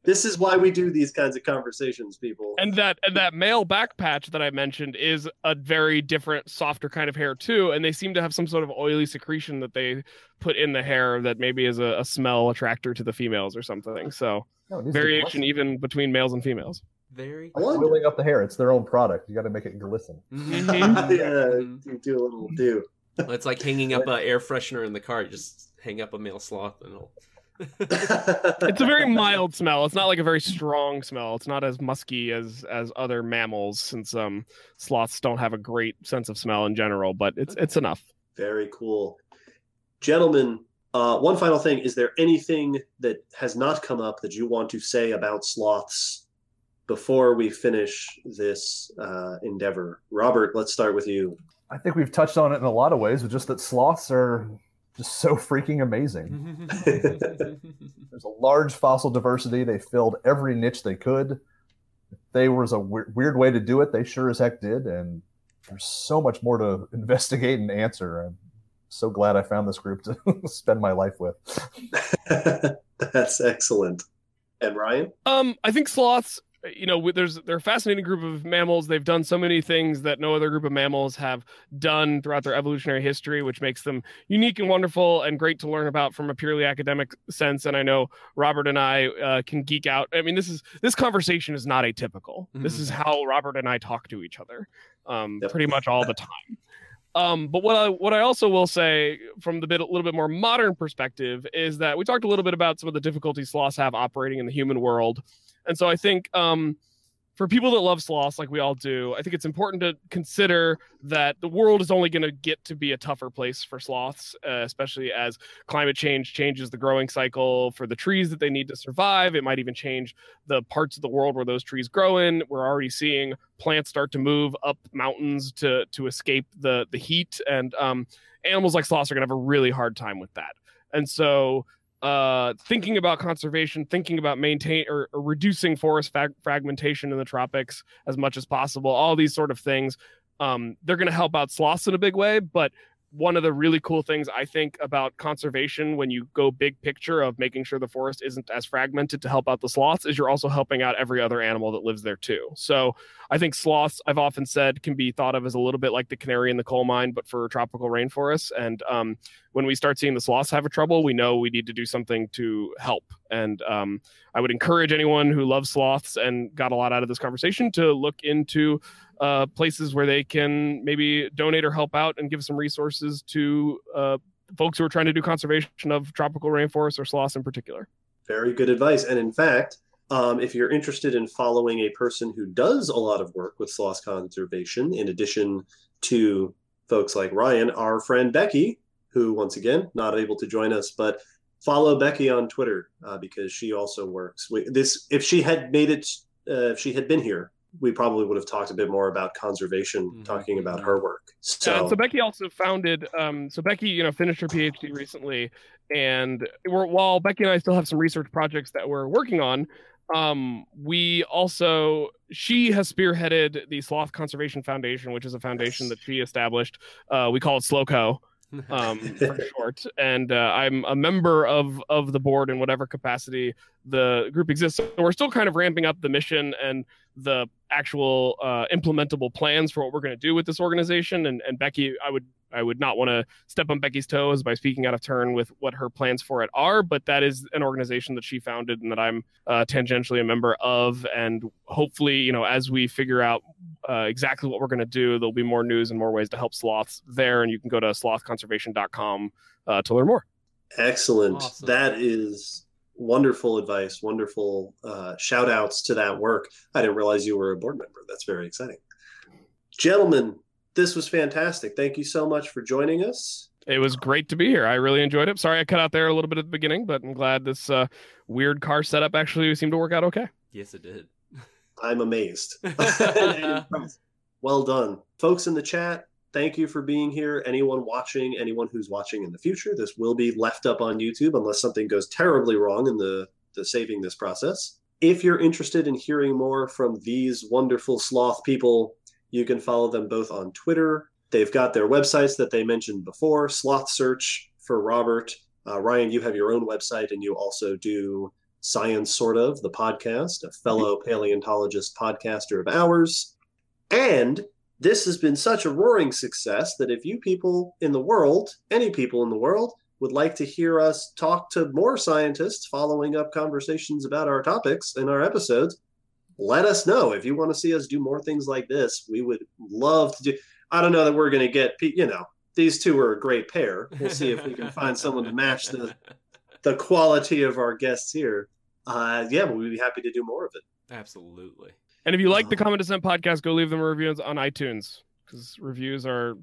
This is why we do these kinds of conversations, people. And that and that male back patch that I mentioned is a very different, softer kind of hair too. And they seem to have some sort of oily secretion that they put in the hair that maybe is a, a smell attractor to the females or something. So No, it needs to variation even between males and females. Very. I wonder- Oiling up the hair. It's their own product. You got to make it glisten. Mhm. yeah, you do a little do. It's like hanging up an air freshener in the car. You just hang up a male sloth and it'll. It's a very mild smell. It's not like a very strong smell. It's not as musky as as other mammals, since um sloths don't have a great sense of smell in general. But it's it's enough. Very cool. Gentlemen, uh, one final thing. Is there anything that has not come up that you want to say about sloths before we finish this uh, endeavor? Robert, let's start with you. I think we've touched on it in a lot of ways, but just that sloths are just so freaking amazing. There's a large fossil diversity. They filled every niche they could. If there was a we- weird way to do it, they sure as heck did. And there's so much more to investigate and answer. I'm so glad I found this group to spend my life with. That's excellent. And Ryan? Um, I think sloths. You know, there's they're a fascinating group of mammals. They've done so many things that no other group of mammals have done throughout their evolutionary history, which makes them unique and wonderful and great to learn about from a purely academic sense. And I know Robert and I uh, can geek out. I mean, this is this conversation is not atypical. This is how Robert and I talk to each other, um, pretty much all the time. Um, but what I what I also will say from the bit a little bit more modern perspective is that we talked a little bit about some of the difficulties sloths have operating in the human world, and so I think um, for people that love sloths like we all do, I think it's important to consider that the world is only going to get to be a tougher place for sloths, uh, especially as climate change changes the growing cycle for the trees that they need to survive. It might even change the parts of the world where those trees grow in. We're already seeing plants start to move up mountains to to escape the the heat, and um, animals like sloths are going to have a really hard time with that. And so, uh, thinking about conservation, thinking about maintain or, or reducing forest fag- fragmentation in the tropics as much as possible, all these sort of things, um, they're going to help out sloths in a big way. But one of the really cool things I think about conservation when you go big picture of making sure the forest isn't as fragmented to help out the sloths is you're also helping out every other animal that lives there too. So I think sloths, I've often said, can be thought of as a little bit like the canary in the coal mine, but for tropical rainforests. And um, when we start seeing the sloths have a trouble, we know we need to do something to help. And um, I would encourage anyone who loves sloths and got a lot out of this conversation to look into uh, places where they can maybe donate or help out and give some resources to uh, folks who are trying to do conservation of tropical rainforests or sloths in particular. Very good advice. And in fact, um, if you're interested in following a person who does a lot of work with sloth conservation, in addition to folks like Ryan, our friend Becky, who once again not able to join us, but follow Becky on Twitter uh, because she also works. We, this if she had made it, uh, if she had been here, we probably would have talked a bit more about conservation, Mhm. talking about her work. So, Yeah, and so Becky also founded. Um, so Becky, you know, finished her PhD recently, and we're, while Becky and I still have some research projects that we're working on, um, we also she has spearheaded the Sloth Conservation Foundation, which is a foundation that she established. Uh, we call it SLOCO um, for short, and uh, I'm a member of of the board in whatever capacity the group exists. So we're still kind of ramping up the mission and the actual uh, implementable plans for what we're going to do with this organization. And, and Becky, I would I would not want to step on Becky's toes by speaking out of turn with what her plans for it are, but that is an organization that she founded and that I'm uh, tangentially a member of. And hopefully, you know, as we figure out uh, exactly what we're going to do, there'll be more news and more ways to help sloths there. And you can go to slothconservation.com uh, to learn more. Excellent. Awesome. That is wonderful advice. Wonderful uh, shout outs to that work. I didn't realize you were a board member. That's very exciting. Gentlemen, this was fantastic. Thank you so much for joining us. It was great to be here. I really enjoyed it. Sorry I cut out there a little bit at the beginning, but I'm glad this uh, weird car setup actually seemed to work out okay. yes, it did. I'm amazed. Well done. Folks in the chat, thank you for being here. Anyone watching, anyone who's watching in the future, this will be left up on YouTube unless something goes terribly wrong in the, the saving this process. If you're interested in hearing more from these wonderful sloth people, you can follow them both on Twitter. They've got their websites that they mentioned before Sloth Search for Robert. Uh, Ryan, you have your own website and you also do Science Sort of, the podcast, a fellow paleontologist podcaster of ours. And this has been such a roaring success that if you people in the world, any people in the world, would like to hear us talk to more scientists following up conversations about our topics in our episodes, let us know. If you want to see us do more things like this, we would love to do. I don't know that we're going to get, you know, these two are a great pair. We'll see if we can find someone to match the the quality of our guests here. Uh, yeah, we'd be happy to do more of it. Absolutely. And if you like the Uh-huh. Common Descent podcast, go leave them reviews on iTunes because reviews are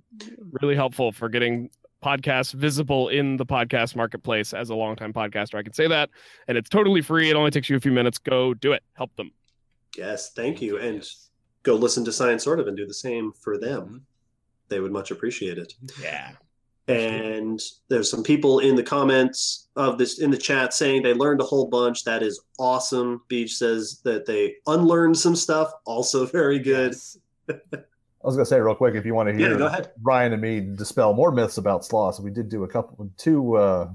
really helpful for getting podcasts visible in the podcast marketplace. As a longtime podcaster, I can say that. And it's totally free. It only takes you a few minutes. Go do it. Help them. Yes, thank you. And Yes. go listen to Science Sort of and do the same for them. Mhm. They would much appreciate it. Yeah. And there's some people in the comments of this in the chat saying they learned a whole bunch. That is awesome. Beach says that they unlearned some stuff. Also very good. Yes. I was gonna say real quick, if you want to Yeah, hear go ahead. Ryan and me dispel more myths about sloths, we did do a couple, two, uh,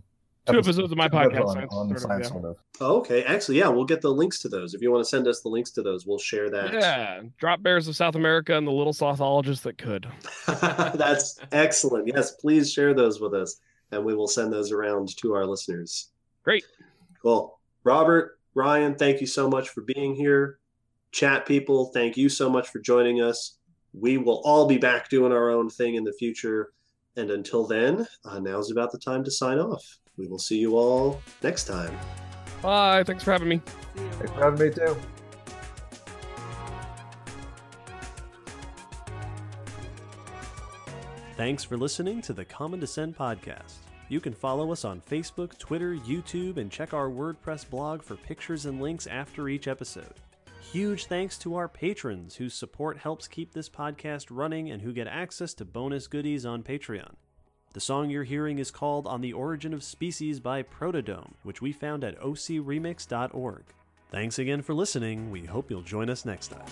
Two episodes of my podcast, on, Science on Sort of, science yeah. sort of. Oh, okay. Actually, yeah, we'll get the links to those. If you want to send us the links to those, we'll share that. Yeah. Drop bears of South America and the little slothologists that could. That's excellent. Yes, please share those with us, and we will send those around to our listeners. Great. Cool. Robert, Ryan, thank you so much for being here. Chat people, thank you so much for joining us. We will all be back doing our own thing in the future. And until then, uh, now's about the time to sign off. We will see you all next time. Bye. Thanks for having me. Thanks for having me too. Thanks for listening to the Common Descent podcast. You can follow us on Facebook, Twitter, YouTube, and check our WordPress blog for pictures and links after each episode. Huge thanks to our patrons whose support helps keep this podcast running and who get access to bonus goodies on Patreon. The song you're hearing is called On the Origin of Species by Protodome, which we found at ocremix.org. Thanks again for listening. We hope you'll join us next time.